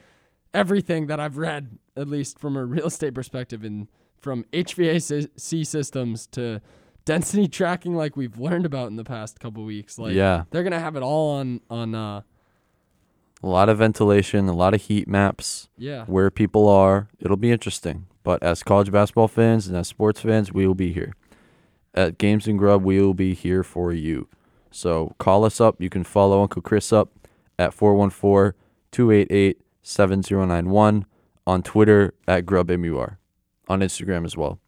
everything that I've read, at least from a real estate perspective, and from HVAC systems to density tracking, like we've learned about in the past couple weeks, like Yeah. they're gonna have it all on on uh, A lot of ventilation, a lot of heat maps. Yeah. Where people are. It'll be interesting. But as college basketball fans and as sports fans, we will be here. At Games and Grub, we will be here for you. So call us up. You can follow Uncle Chris up at 414 288 7091 on Twitter at GrubMUR, on Instagram as well.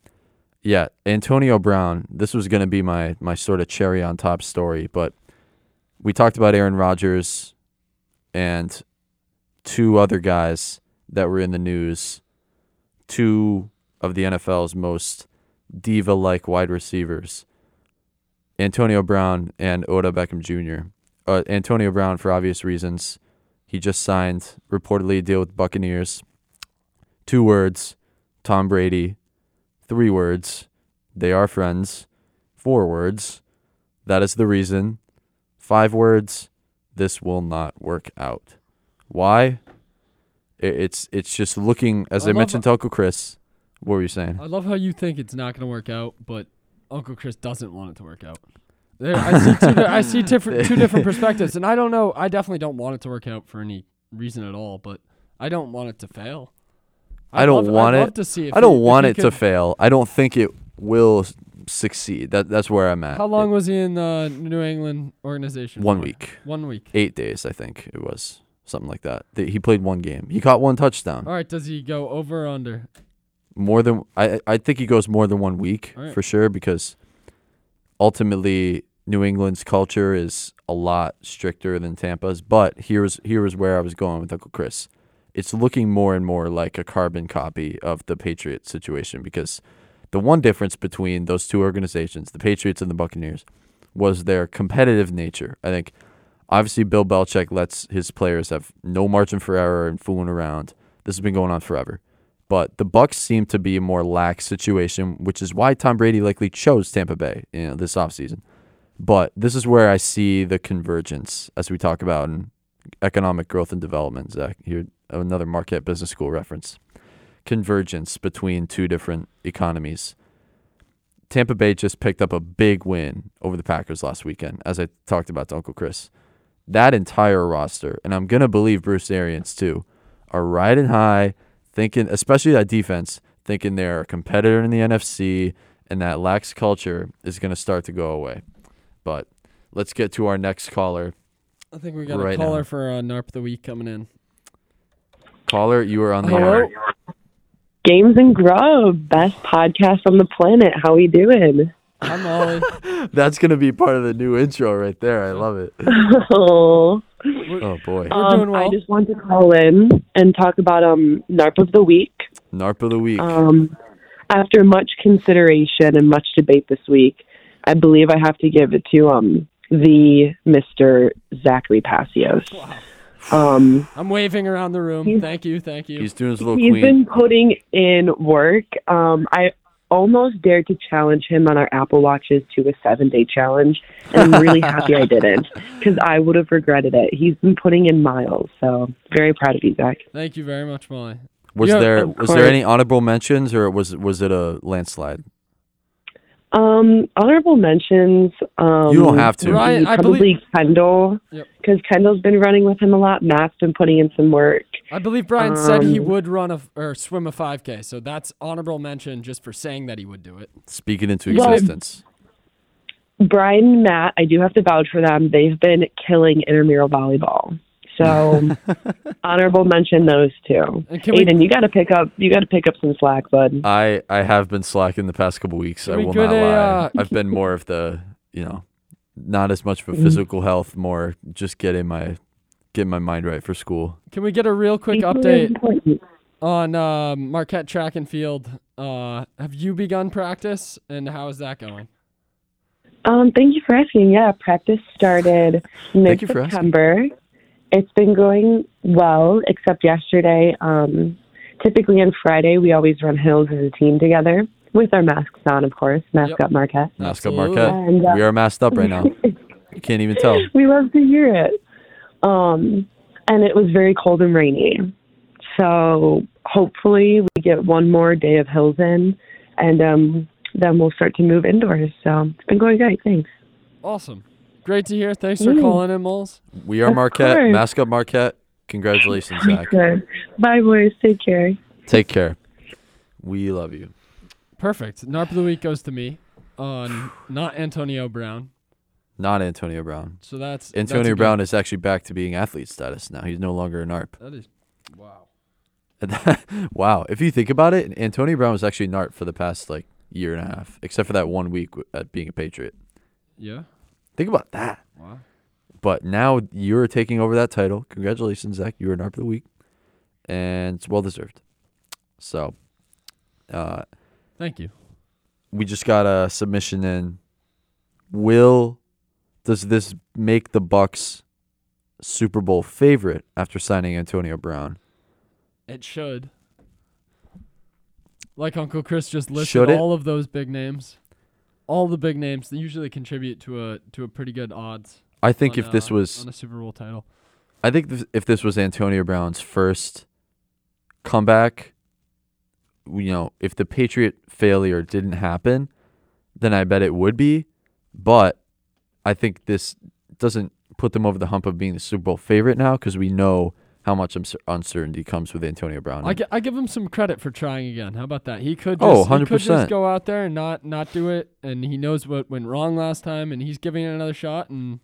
Yeah, Antonio Brown. This was going to be my my sort of cherry on top story, but we talked about Aaron Rodgers and two other guys that were in the news, two of the NFL's most diva like wide receivers, Antonio Brown and Odell Beckham Jr. Uh, Antonio Brown, for obvious reasons, he just signed reportedly a deal with Buccaneers. Two words Tom Brady. Three words they are friends. Four words that is the reason. Five words this will not work out. Why? It's it's just looking as I I, mentioned to Uncle Chris. What were you saying? I love how you think it's not going to work out, but Uncle Chris doesn't want it to work out. There, I see, two, I see different, two different perspectives, and I don't know. I definitely don't want it to work out for any reason at all, but I don't want it to fail. I don't love- want it. to see if I don't he- want it to fail. I don't think it will succeed. That that's where I'm at. How long was he in the New England organization? One week. One week. Eight days, I think it was something like that. Th- He played one game. He caught one touchdown. All right. Does he go over or under? more than I I think he goes more than one week right. for sure because ultimately New England's culture is a lot stricter than Tampa's. But here's here's where I was going with Uncle Chris. It's looking more and more like a carbon copy of the Patriot situation because the one difference between those two organizations, the Patriots and the Buccaneers, was their competitive nature. I think obviously Bill Belichick lets his players have no margin for error and fooling around. This has been going on forever. But the Bucks seem to be a more lax situation, which is why Tom Brady likely chose Tampa Bay, you know, this offseason. But this is where I see the convergence as we talk about in economic growth and development. Zack, here another Marquette Business School reference. Convergence between two different economies. Tampa Bay just picked up a big win over the Packers last weekend, as I talked about to Uncle Chris. That entire roster, and I'm gonna believe Bruce Arians too, are riding high, thinking, especially that defense, thinking they're a competitor in the NFC, and that lax culture is gonna start to go away. But let's get to our next caller. I think we got right a caller now. for uh, NARP of the week coming in. Caller, you are on the Hello? air. Games and Grub, best podcast on the planet. How are we doing? Hi, Molly. That's gonna be part of the new intro right there. I love it. oh, Oh boy. um, I just want to call in and talk about um NARP of the week. NARP of the week. Um, after much consideration and much debate this week, I believe I have to give it to um the Mister Zachary Passios. Um, I'm waving around the room. Thank you, thank you. He's doing his little He's queen. been putting in work. Um, I almost dared to challenge him on our Apple Watches to a seven day challenge, and I'm really happy I didn't because I would have regretted it. He's been putting in miles, so very proud of you, Zack. Thank you very much, Molly. Was Yeah, there of was there any honorable mentions or was was it a landslide? Um, honorable mentions. Um, You don't have to. Ryan, I probably believe- Kendall, Yep. because Kendall's been running with him a lot. Matt's been putting in some work. I believe Brian said he Um, would run a f- or swim a 5K, so that's honorable mention just for saying that he would do it. Speaking into Well- existence. Brian and Matt, I do have to vouch for them. They've been killing intramural volleyball. So honorable mention those two. And can we- Aidan, you got to pick up. You got to pick up some slack, bud. I I have been slacking the past couple weeks. I will not a, lie. Uh, I've been more of the you know, not as much for Mm-hmm. physical health, more just getting my getting my mind right for school. Can we get a real quick Equally update on uh, Marquette track and field? Uh, have you begun practice, and how is that going? Um, thank you for asking. Yeah, practice started Thank you for asking. mid-September. It's been going well, except yesterday. Um, typically on Friday, we always run hills as a team together with our masks on, of course. Mask Yep. up, Marquette. Mask up Marquette. And, uh, we are masked up right now. You can't even tell. we love to hear it. Um, and it was very cold and rainy. So hopefully we get one more day of hills in, and um, then we'll start to move indoors. So it's been going great. Thanks. Awesome. Great to hear. Thanks for Mm. calling in, Moles. We are Of Marquette. course. Mask up Marquette. Congratulations, Zack. Good. Bye, boys. Take care. Take care. We love you. Perfect. NARP of the week goes to me on not Antonio Brown. Not Antonio Brown. So that's that's Antonio good- Brown is actually back to being athlete status now. He's no longer an ARP. That is wow. wow. If you think about it, Antonio Brown was actually an ARP for the past like year and a half, except for that one week at being a Patriot. Yeah. Think about that. Wow. But now you're taking over that title. Congratulations, Zack. You're an ARP of the week, and it's well deserved. So, uh, Thank you. we just got a submission in. Will does this make the Bucks Super Bowl favorite after signing Antonio Brown? It should. Like Uncle Chris just listed all of those big names. All the big names that usually contribute to a to a pretty good odds. I think on, if this uh, was on a Super Bowl title. I think th- if this was Antonio Brown's first comeback, you know, if the Patriot failure didn't happen, then I bet it would be. But I think this doesn't put them over the hump of being the Super Bowl favorite now because we know how much uncertainty comes with Antonio Brown. I, I give him some credit for trying again. How about that? He could Oh, just, he could just go out there and not not do it, and he knows what went wrong last time, and he's giving it another shot, and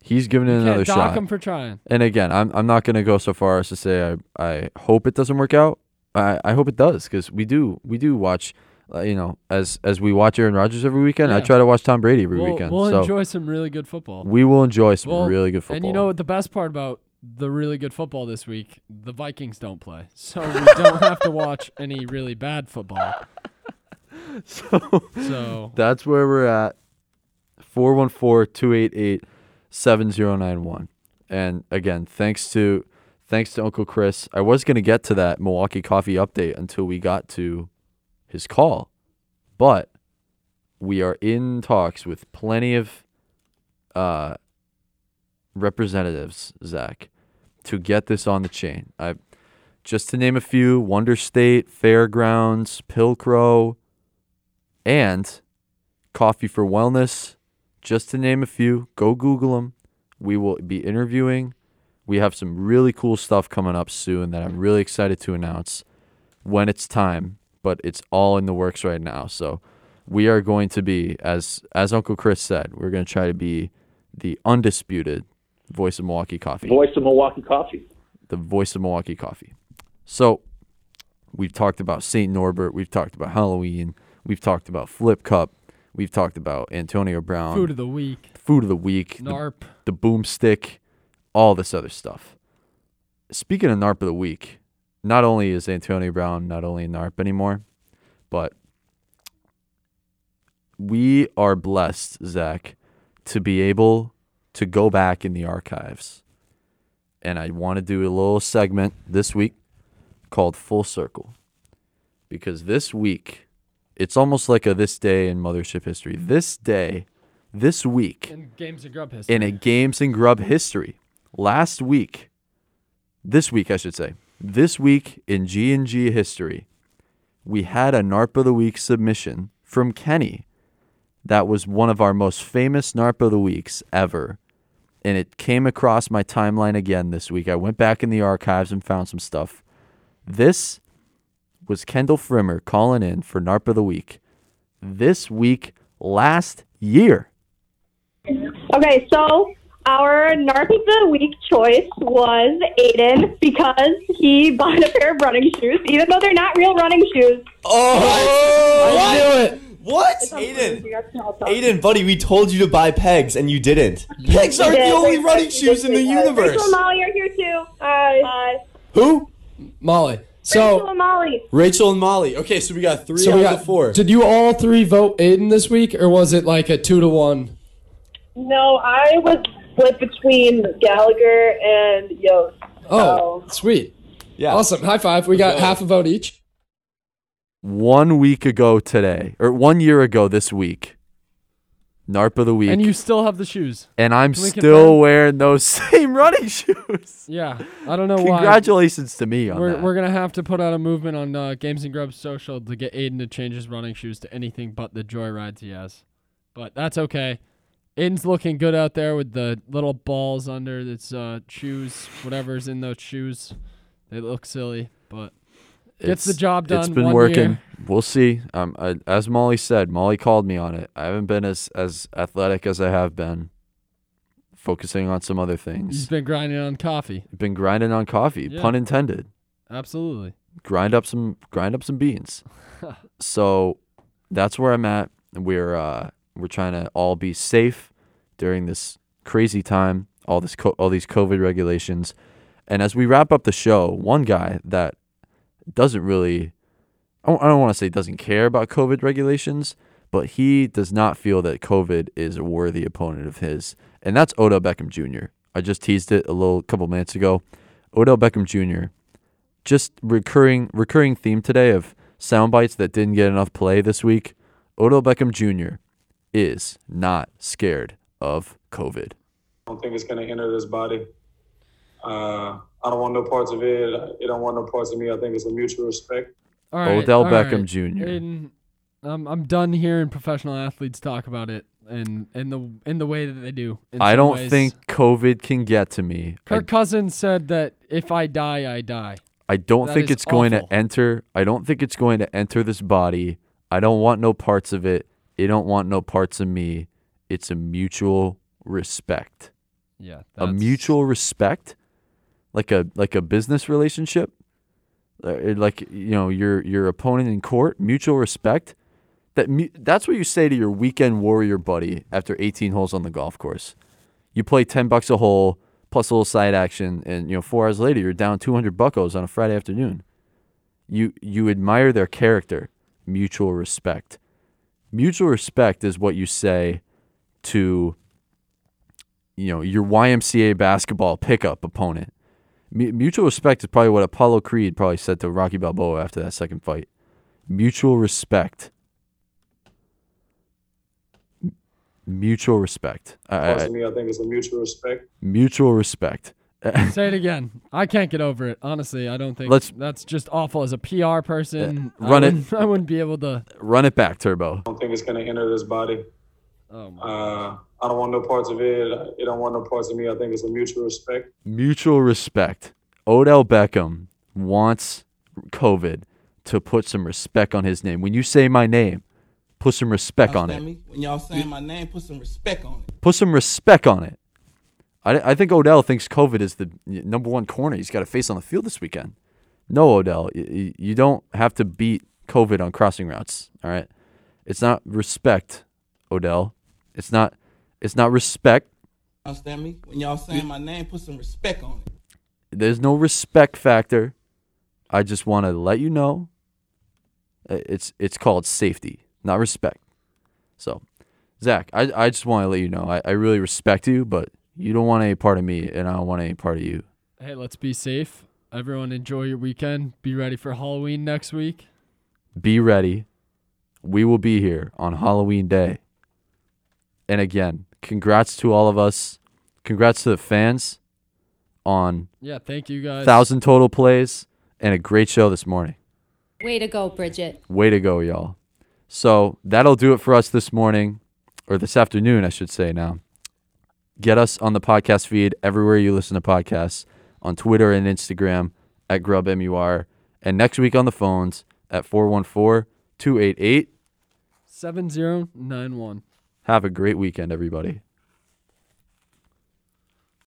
He's giving it another dock shot. him for trying. And again, I'm I'm not gonna go so far as to say I I hope it doesn't work out. I I hope it does because we do we do watch, uh, you know, as as we watch Aaron Rodgers every weekend. I try to watch Tom Brady every We'll, weekend. we'll so enjoy some really good football. we will enjoy some Well, really good football. And you know what the best part about the really good football this week? The Vikings don't play, so we don't have to watch any really bad football. so, So that's where we're at. 414-288-7091. And again, thanks to thanks to Uncle Chris. I was going to get to that Milwaukee coffee update until we got to his call, but we are in talks with plenty of uh, representatives, Zack, to get this on the chain. I just to name a few: Wonder State, Fairgrounds, Pilcrow, and Coffee for Wellness. Just to name a few, go Google them. We will be interviewing. We have some really cool stuff coming up soon that I'm really excited to announce when it's time, but it's all in the works right now. So we are going to be, as as Uncle Chris said, we're going to try to be the undisputed voice of Milwaukee coffee. Voice of Milwaukee Coffee. The voice of Milwaukee coffee. So we've talked about St. Norbert. We've talked about Halloween. We've talked about Flip Cup. We've talked about Antonio Brown. Food of the week. Food of the week. NARP. The, the boomstick. All this other stuff. Speaking of NARP of the week, not only is Antonio Brown not only a NARP anymore, but we are blessed, Zack, to be able to go back in the archives. And I want to do a little segment this week called Full Circle. Because this week, it's almost like a this day in mothership history. This day, this week, In games and grub history. in a games and grub history. Last week, this week I should say, this week in G and G history, we had a NARP of the week submission from Kenny. That was one of our most famous NARP of the weeks ever. And it came across my timeline again this week. I went back in the archives and found some stuff. This was Kendall Frimmer calling in for NARP of the week. This week last year. Okay, so our NARP of the week choice was Aidan because he bought a pair of running shoes, even though they're not real running shoes. Oh, I knew it. What? Aidan. you guys can all talk. Aidan, buddy, we told you to buy pegs and you didn't. Pegs aren't the only running shoes in the wait, wait. universe. Rachel and Molly are here too. Hi. Hi. Who? Molly. So Rachel So, and Molly. Rachel and Molly. Okay, so we got three so out we of the four. Did you all three vote Aidan this week, or was it like a two to one? No, I was split between Gallagher and Yost. Oh, sweet. Yeah. Awesome. High five. We got go. half a vote each. One week ago today, or one year ago this week, NARP of the week, and you still have the shoes. and I'm we still wearing those same running shoes. Yeah, I don't know why. Congratulations to me on We're, that. we're gonna have to put out a movement on uh, Games and Grubs social to get Aidan to change his running shoes to anything but the Joyrides he has. But that's okay. Aidan's looking good out there with the little balls under its uh, shoes, whatever's in those shoes. They look silly, but gets the job done. It's been working. year. We'll see. Um, I, as Molly said, Molly called me on it. I haven't been as as athletic as I have been, focusing on some other He's things. been grinding on coffee. Been grinding on coffee, Yeah. pun intended. Absolutely. Grind up some grind up some beans. so that's where I'm at. We're uh, we're trying to all be safe during this crazy time. All this co- all these COVID regulations, and as we wrap up the show, one guy that doesn't really, I don't, want to say doesn't care about COVID regulations, but he does not feel that COVID is a worthy opponent of his, and that's Odell Beckham Jr. I just teased it a little couple minutes ago. Odell Beckham Jr. Just recurring recurring theme today of sound bites that didn't get enough play this week. Odell Beckham Jr. is not scared of COVID. I don't think it's going to enter this body. Uh, I don't want no parts of it. It don't want no parts of me. I think it's a mutual respect. All right, Odell all Beckham right. Jr.. Aidan, I'm I'm done hearing professional athletes talk about it and in the in the way that they do. I don't ways. think COVID can get to me. I, Kirk Cousins said that if I die, I die. I don't That think is it's going to enter. I don't think it's going to enter this body. I don't want no parts of it. It don't want no parts of me. It's a mutual respect. Yeah, a mutual respect, like a like a business relationship, Uh, like you know your your opponent in court. Mutual respect. That that's what you say to your weekend warrior buddy after 18 holes on the golf course. You play 10 bucks a hole plus a little side action, and you know four hours later you're down 200 buckos on a Friday afternoon. You you admire their character. Mutual respect. Mutual respect is what you say to you know your YMCA basketball pickup opponent. Mu- mutual respect is probably what Apollo Creed probably said to Rocky Balboa after that second fight. Mutual respect. Mutual respect. I- I- me, I think it's a mutual respect. mutual respect. Say it again. I can't get over it. Honestly, I don't think Let's- that's just awful as a PR person. Uh, run I it. wouldn't- I wouldn't be able to. Run it back, Turbo. I don't think it's gonna enter this body. Oh my. Uh, I don't want no parts of it. It don't want no parts of me. I think it's a mutual respect. Mutual respect. Odell Beckham wants COVID to put some respect on his name. When you say my name, put some respect on it. Me? When y'all saying my name, put some respect on it. Put some respect on it. I, I think Odell thinks COVID is the number one corner he's got to face on the field this weekend. No, Odell, you, you don't have to beat COVID on crossing routes. All right, it's not respect, Odell. It's not. It's not respect. Understand me? When y'all saying my name, put some respect on it. There's no respect factor. I just want to let you know. uh, It's it's called safety, not respect. So, Zack, I I just want to let you know I, I really respect you, but you don't want any part of me, and I don't want any part of you. Hey, let's be safe. Everyone, enjoy your weekend. Be ready for Halloween next week. Be ready. We will be here on Halloween Day. And again, congrats to all of us. Congrats to the fans on Yeah, thank you guys. thousand total plays and a great show this morning. Way to go, Bridget. Way to go, y'all. So that'll do it for us this morning, or this afternoon, I should say now. Get us on the podcast feed everywhere you listen to podcasts on Twitter and Instagram at GrubMUR, and next week on the phones at 414 288. 7091. Have a great weekend, everybody.